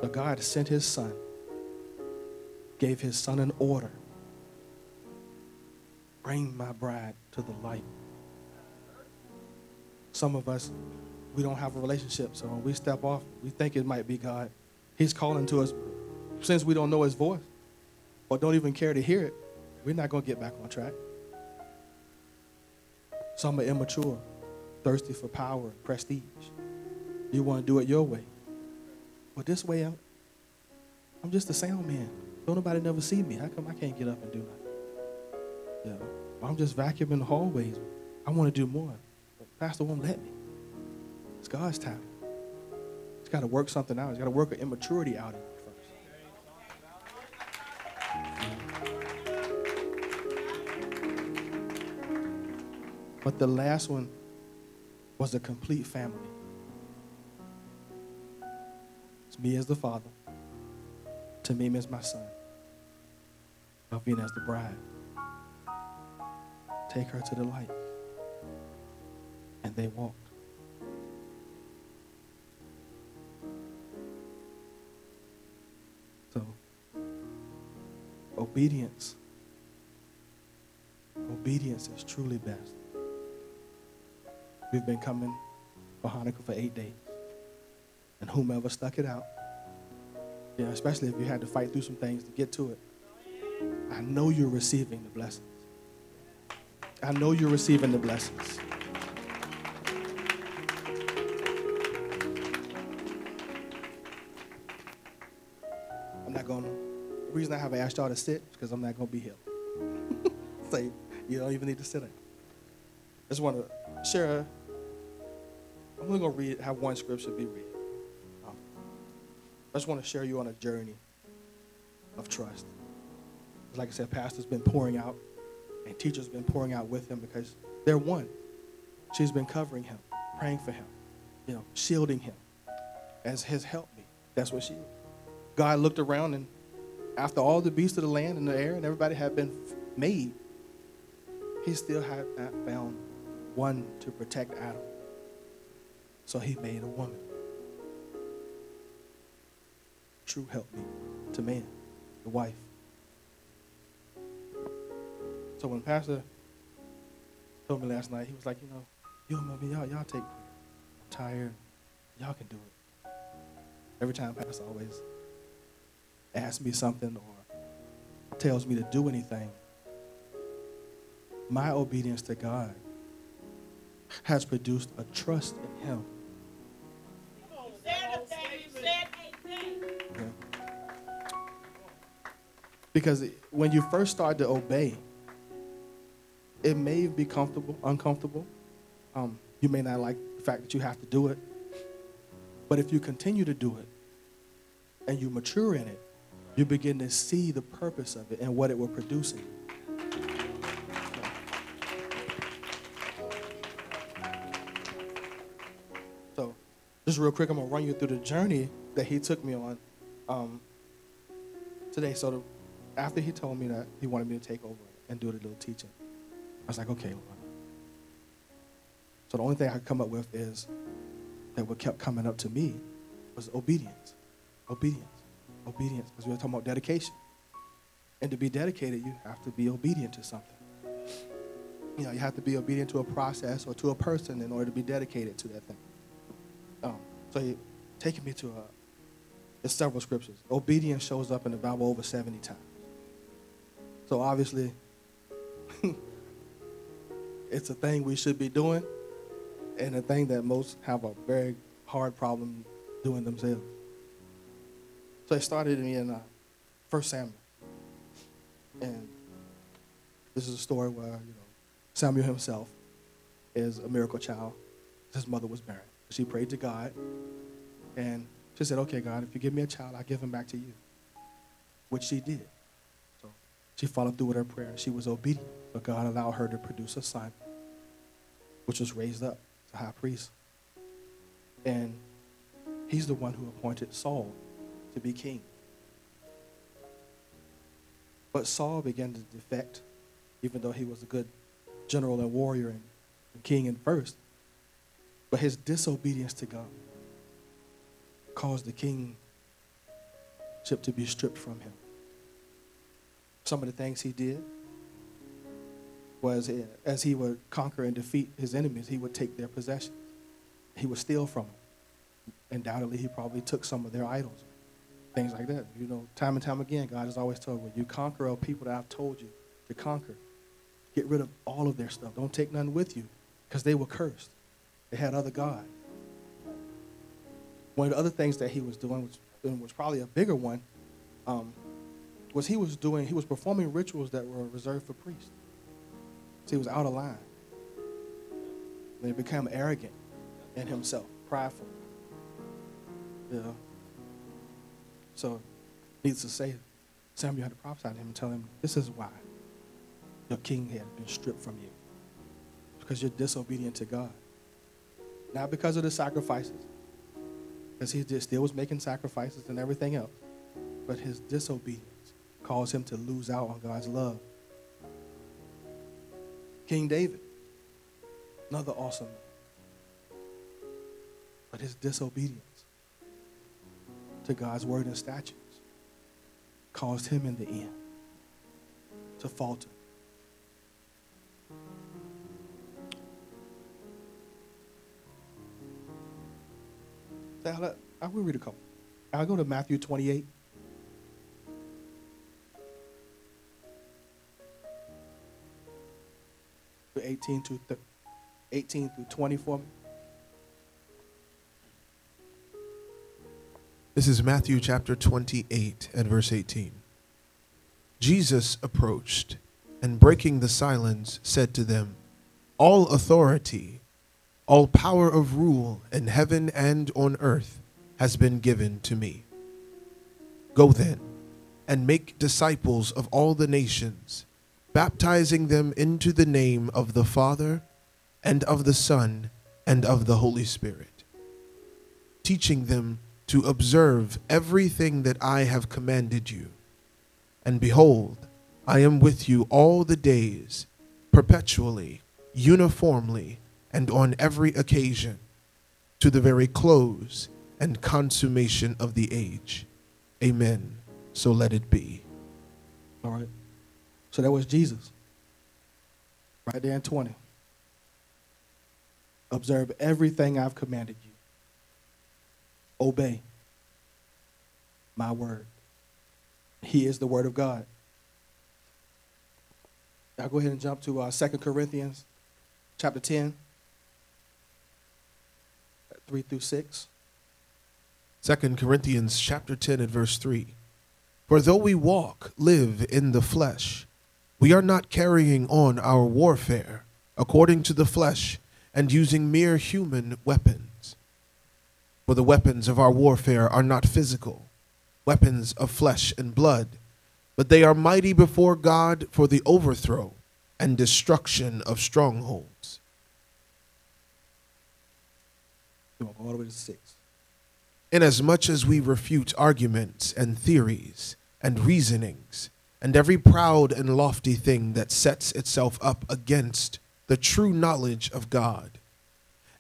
But God sent his son, gave his son an order. Bring my bride to the light. Some of us, we don't have a relationship, so when we step off, we think it might be God. He's calling to us since we don't know his voice or don't even care to hear it we're not going to get back on track. Some are immature, thirsty for power and prestige. You want to do it your way. But this way, I'm, I'm just a sound man. Don't nobody never see me. How come I can't get up and do nothing? Yeah. I'm just vacuuming the hallways. I want to do more. But Pastor won't let me. It's God's time. He's got to work something out. He's got to work an immaturity out of you. But the last one was a complete family. It's me as the father, Tamim as my son, Alvina as the bride. Take her to the light. And they walked. So, obedience. Obedience is truly best. We've been coming for Hanukkah for eight days. And whomever stuck it out, know, especially if you had to fight through some things to get to it, I know you're receiving the blessings. I know you're receiving the blessings. I'm not going to, the reason I haven't asked y'all to sit is because I'm not going to be here. *laughs* so you don't even need to sit there. I just want to share I'm only going to read, have one scripture be read. Um, I just want to share you on a journey of trust. Like I said, Pastor's been pouring out, and teacher's been pouring out with him because they're one. She's been covering him, praying for him, you know, shielding him as his help me. That's what she is. God looked around, and after all the beasts of the land and the air and everybody had been made, he still had not found one to protect Adam. So he made a woman. True help me to man, the wife. So when Pastor told me last night, he was like, you know, you and me, y'all, y'all take care. I'm tired. Y'all can do it. Every time Pastor always asks me something or tells me to do anything, my obedience to God has produced a trust in him Because when you first start to obey, it may be comfortable, uncomfortable. Um, you may not like the fact that you have to do it. But if you continue to do it and you mature in it, you begin to see the purpose of it and what it will produce. So, just real quick, I'm gonna run you through the journey that he took me on um, today. So, the, after he told me that he wanted me to take over and do a little teaching, I was like, okay, Lord. So the only thing I could come up with is that what kept coming up to me was obedience, obedience, obedience. Because we were talking about dedication, and to be dedicated, you have to be obedient to something. You know, you have to be obedient to a process or to a person in order to be dedicated to that thing. Um, so taking me to a, there's several scriptures. Obedience shows up in the Bible over 70 times. So obviously, *laughs* it's a thing we should be doing, and a thing that most have a very hard problem doing themselves. So it started me in uh, 1 Samuel. And this is a story where, you know, Samuel himself is a miracle child. His mother was barren. She prayed to God, and she said, Okay, God, if you give me a child, I'll give him back to you. Which she did. She followed through with her prayer. She was obedient, but God allowed her to produce a son, which was raised up to high priest. And he's the one who appointed Saul to be king. But Saul began to defect, even though he was a good general and warrior and, and king in first. But his disobedience to God caused the kingship to be stripped from him. Some of the things he did was as he would conquer and defeat his enemies, he would take their possessions. He would steal from them. Undoubtedly, he probably took some of their idols, things like that. You know, time and time again, God has always told when you conquer a people that I've told you to conquer, get rid of all of their stuff. Don't take none with you because they were cursed. They had other gods. One of the other things that he was doing, which was probably a bigger one, um, was he was doing, he was performing rituals that were reserved for priests. So he was out of line. And he became arrogant in himself, prideful. Yeah. So, needless to say, Samuel had to prophesy to him and tell him, this is why your king had been stripped from you. Because you're disobedient to God. Not because of the sacrifices, because he just still was making sacrifices and everything else, but his disobedience caused him to lose out on God's love. King David, another awesome man. But his disobedience to God's word and statutes caused him in the end to falter. I will read a couple. I'll go to Matthew 28. 18 to th- 18 through 20 for me. This is Matthew chapter 28 and verse 18. Jesus approached and breaking the silence said to them, All authority, all power of rule in heaven and on earth has been given to me. Go then and make disciples of all the nations, baptizing them into the name of the Father and of the Son and of the Holy Spirit, teaching them to observe everything that I have commanded you. And behold, I am with you all the days, perpetually, uniformly, and on every occasion, to the very close and consummation of the age. Amen. So let it be. All right. So that was Jesus. Right there in 20. Observe everything I've commanded you. Obey my word. He is the word of God. I'll go ahead and jump to uh, 2 Corinthians chapter 10, 3 through 6. 2 Corinthians chapter 10 and verse 3. For though we walk, live in the flesh, We are not carrying on our warfare according to the flesh and using mere human weapons. For the weapons of our warfare are not physical, weapons of flesh and blood, but they are mighty before God for the overthrow and destruction of strongholds. You want go all the way to six. Inasmuch as we refute arguments and theories and reasonings and every proud and lofty thing that sets itself up against the true knowledge of God,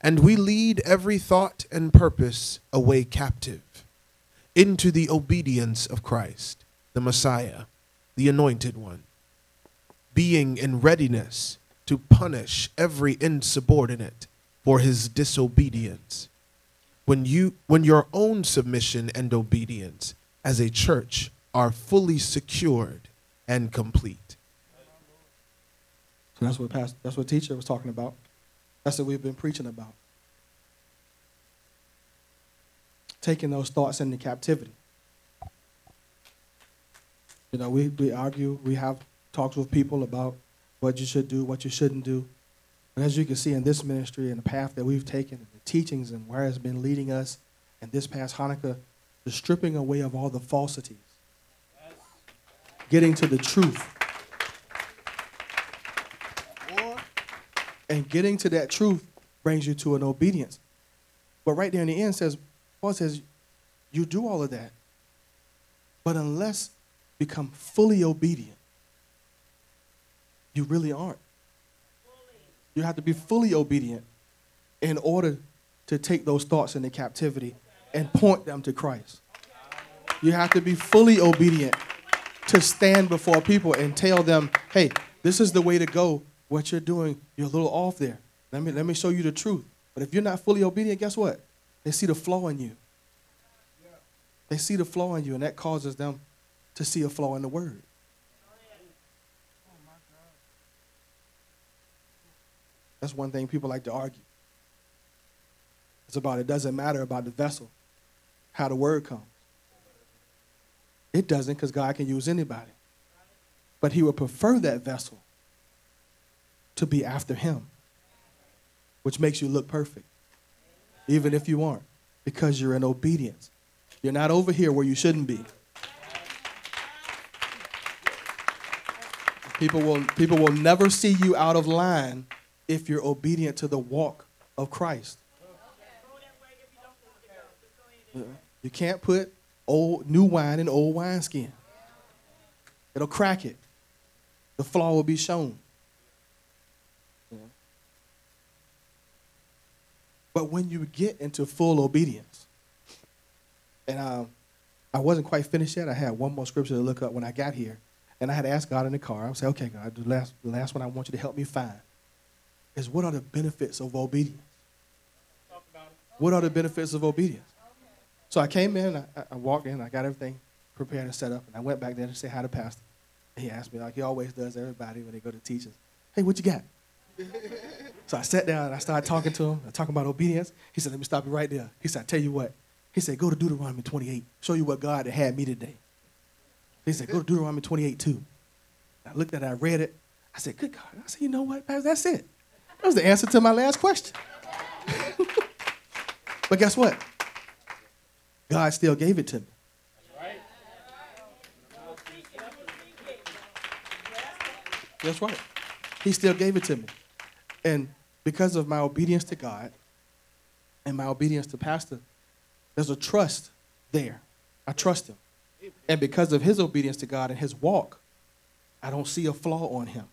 and we lead every thought and purpose away captive into the obedience of Christ, the Messiah, the Anointed One, being in readiness to punish every insubordinate for his disobedience. When you when your own submission and obedience as a church are fully secured and complete. That's what pastor, that's what teacher was talking about. That's what we've been preaching about. Taking those thoughts into captivity. You know, we, we argue, we have talks with people about what you should do, what you shouldn't do. But as you can see in this ministry and the path that we've taken, and the teachings and where it's been leading us, and this past Hanukkah, the stripping away of all the falsities, getting to the truth. And getting to that truth brings you to an obedience. But right there in the end says, Paul says, you do all of that. But unless you become fully obedient, you really aren't. You have to be fully obedient in order to take those thoughts into captivity and point them to Christ. You have to be fully obedient to stand before people and tell them, hey, this is the way to go. What you're doing, you're a little off there. Let me, let me show you the truth. But if you're not fully obedient, guess what? They see the flaw in you. They see the flaw in you, and that causes them to see a flaw in the word. That's one thing people like to argue. It's about it doesn't matter about the vessel, how the word comes. It doesn't because God can use anybody. But he would prefer that vessel to be after him, which makes you look perfect, even if you aren't, because you're in obedience. You're not over here where you shouldn't be. People will, people will never see you out of line if you're obedient to the walk of Christ. You can't put old new wine in old wineskin. It'll crack it. The flaw will be shown. But when you get into full obedience, and um, I wasn't quite finished yet. I had one more scripture to look up when I got here, and I had to ask God in the car. I would say, "Okay, God, the last, the last one I want you to help me find is what are the benefits of obedience? What are the benefits of obedience?" So I came in, I, I walked in, I got everything prepared and set up, and I went back there to say hi to Pastor. And he asked me, like he always does everybody when they go to teachers, hey, what you got? *laughs* so I sat down and I started talking to him, talking about obedience. He said, let me stop you right there. He said, I tell you what. He said, go to Deuteronomy 28, show you what God had me today. He said, go to Deuteronomy 28 too. I looked at it, I read it. I said, good God. I said, you know what, Pastor, that's it. That was the answer to my last question. *laughs* but guess what? God still gave it to me. That's right. He still gave it to me. And because of my obedience to God and my obedience to Pastor, there's a trust there. I trust him. And because of his obedience to God and his walk, I don't see a flaw on him.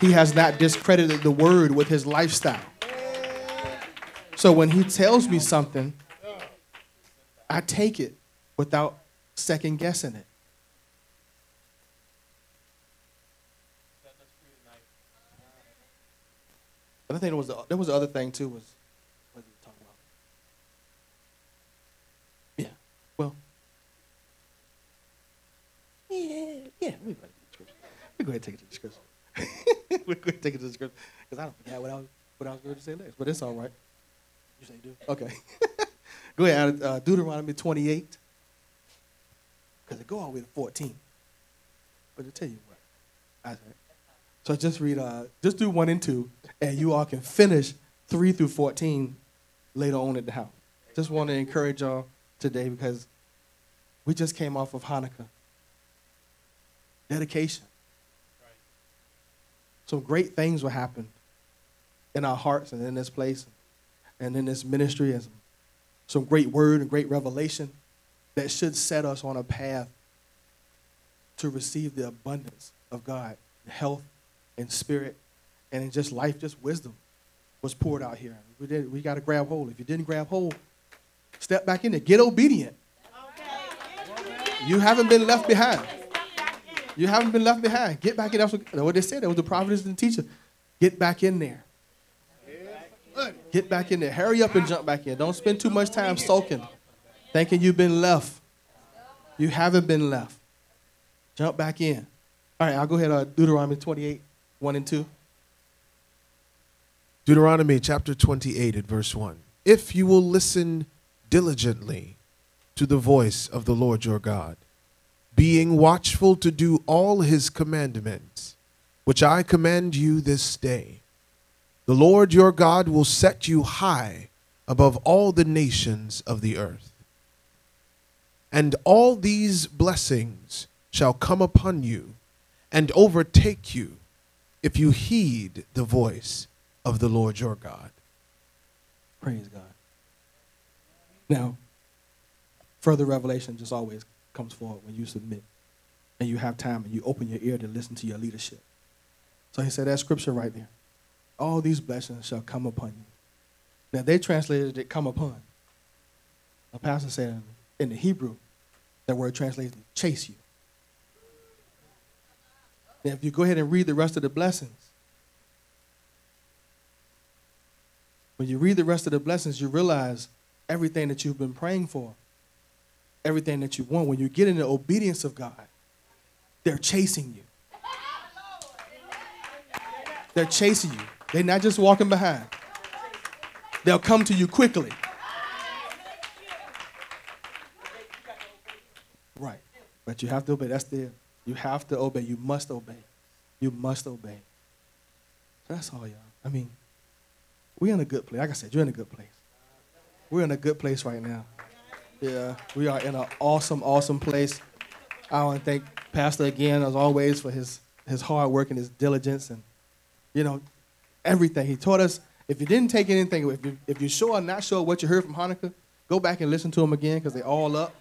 He has not discredited the word with his lifestyle. So when he tells me something, I take it without second guessing it. I think there was the, there was the other thing too was what about? Yeah. Well. Yeah. Yeah. We go ahead and take it to the scripture. *laughs* we go ahead and take it to the scripture because I don't forget what I was what I was going to say next, but it's all right. You say do? Okay. *laughs* go ahead, uh, Deuteronomy 28. Because it go all the way to 14. But I tell you what, I said. So I just read, uh, just do one and two, and you all can finish three through fourteen later on at the house. Just want to encourage y'all today because we just came off of Hanukkah. Dedication. Some great things will happen in our hearts and in this place and in this ministry and some, great word and great revelation that should set us on a path to receive the abundance of God, health and spirit, and in just life, just wisdom was poured out here. We did we got to grab hold. If you didn't grab hold, step back in there. Get obedient. You haven't been left behind. You haven't been left behind. Get back in. That's what, they said. That was the prophetess and the teacher. Get back in there. Get back in there. Hurry up and jump back in. Don't spend too much time sulking, thinking you've been left. You haven't been left. Jump back in. All right, I'll go ahead. Uh, Deuteronomy 28, 1 and 2. Deuteronomy chapter 28 at verse 1. If you will listen diligently to the voice of the Lord your God, being watchful to do all his commandments, which I command you this day, the Lord your God will set you high above all the nations of the earth. And all these blessings shall come upon you and overtake you if you heed the voice of the Lord your God. Praise God. Now, further revelation just always comes forward when you submit and you have time and you open your ear to listen to your leadership. So he said that scripture right there. All these blessings shall come upon you. Now they translated it come upon. A pastor said in the Hebrew, that word translated chase you. Now if you go ahead and read the rest of the blessings, when you read the rest of the blessings, you realize everything that you've been praying for, everything that you want. When you get in the obedience of God, they're chasing you. They're chasing you. They're not just walking behind. They'll come to you quickly. Right. But you have to obey. That's the you have to obey. You must obey. You must obey. That's all, y'all. I mean, we're in a good place. Like I said, you're in a good place. We're in a good place right now. Yeah, we are in an awesome, awesome place. I want to thank Pastor again, as always, for his, his hard work and his diligence and, you know, everything. He taught us, if you didn't take anything, if, you, if you're sure or not sure what you heard from Hanukkah, go back and listen to them again because they're all up.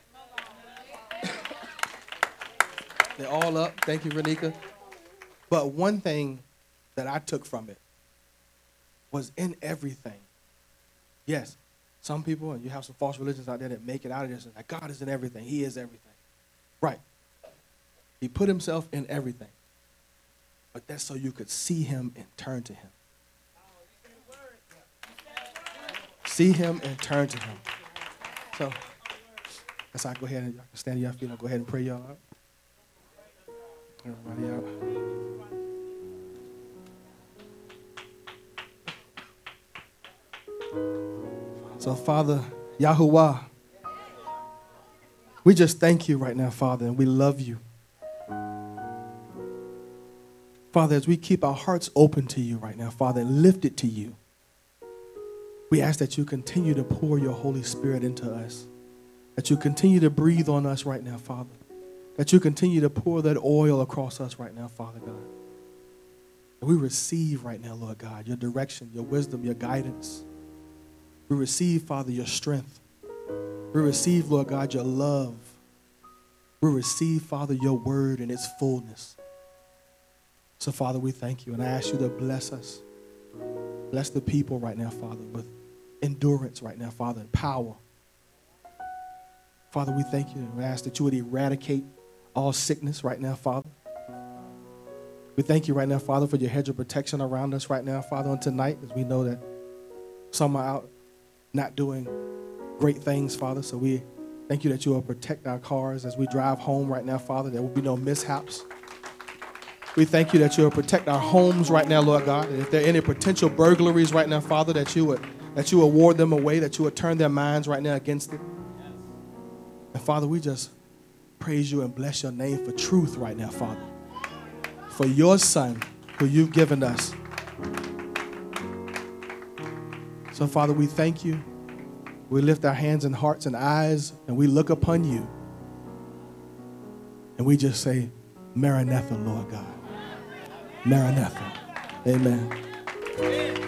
they're all up. Thank you, Renika. But one thing that I took from it was in everything. Yes, some people, and you have some false religions out there that make it out of this, that God is in everything. He is everything. Right. He put himself in everything. But that's so you could see him and turn to him. See him and turn to him. So, as I go ahead and stand to your feet, I'll go ahead and pray y'all out. Everybody out. So, Father, Yahuwah, we just thank you right now, Father, and we love you. Father, as we keep our hearts open to you right now, Father, and lift it to you, we ask that you continue to pour your Holy Spirit into us, that you continue to breathe on us right now, Father, that you continue to pour that oil across us right now, Father God. And we receive right now, Lord God, your direction, your wisdom, your guidance. We receive, Father, your strength. We receive, Lord God, your love. We receive, Father, your word in its fullness. So, Father, we thank you. And I ask you to bless us. Bless the people right now, Father, with endurance right now, Father, and power. Father, we thank you and we ask that you would eradicate all sickness right now, Father. We thank you right now, Father, for your hedge of protection around us right now, Father, on tonight, as we know that some are out not doing great things, Father. So we thank you that you will protect our cars as we drive home right now, Father. There will be no mishaps. We thank you that you will protect our homes right now, Lord God. And if there are any potential burglaries right now, Father, that you would that you will ward them away, that you would turn their minds right now against it. And Father, we just praise you and bless your name for truth right now, Father. for your son who you've given us. So, Father, we thank you. We lift our hands and hearts and eyes and we look upon you. And we just say, Maranatha, Lord God. Maranatha. Amen.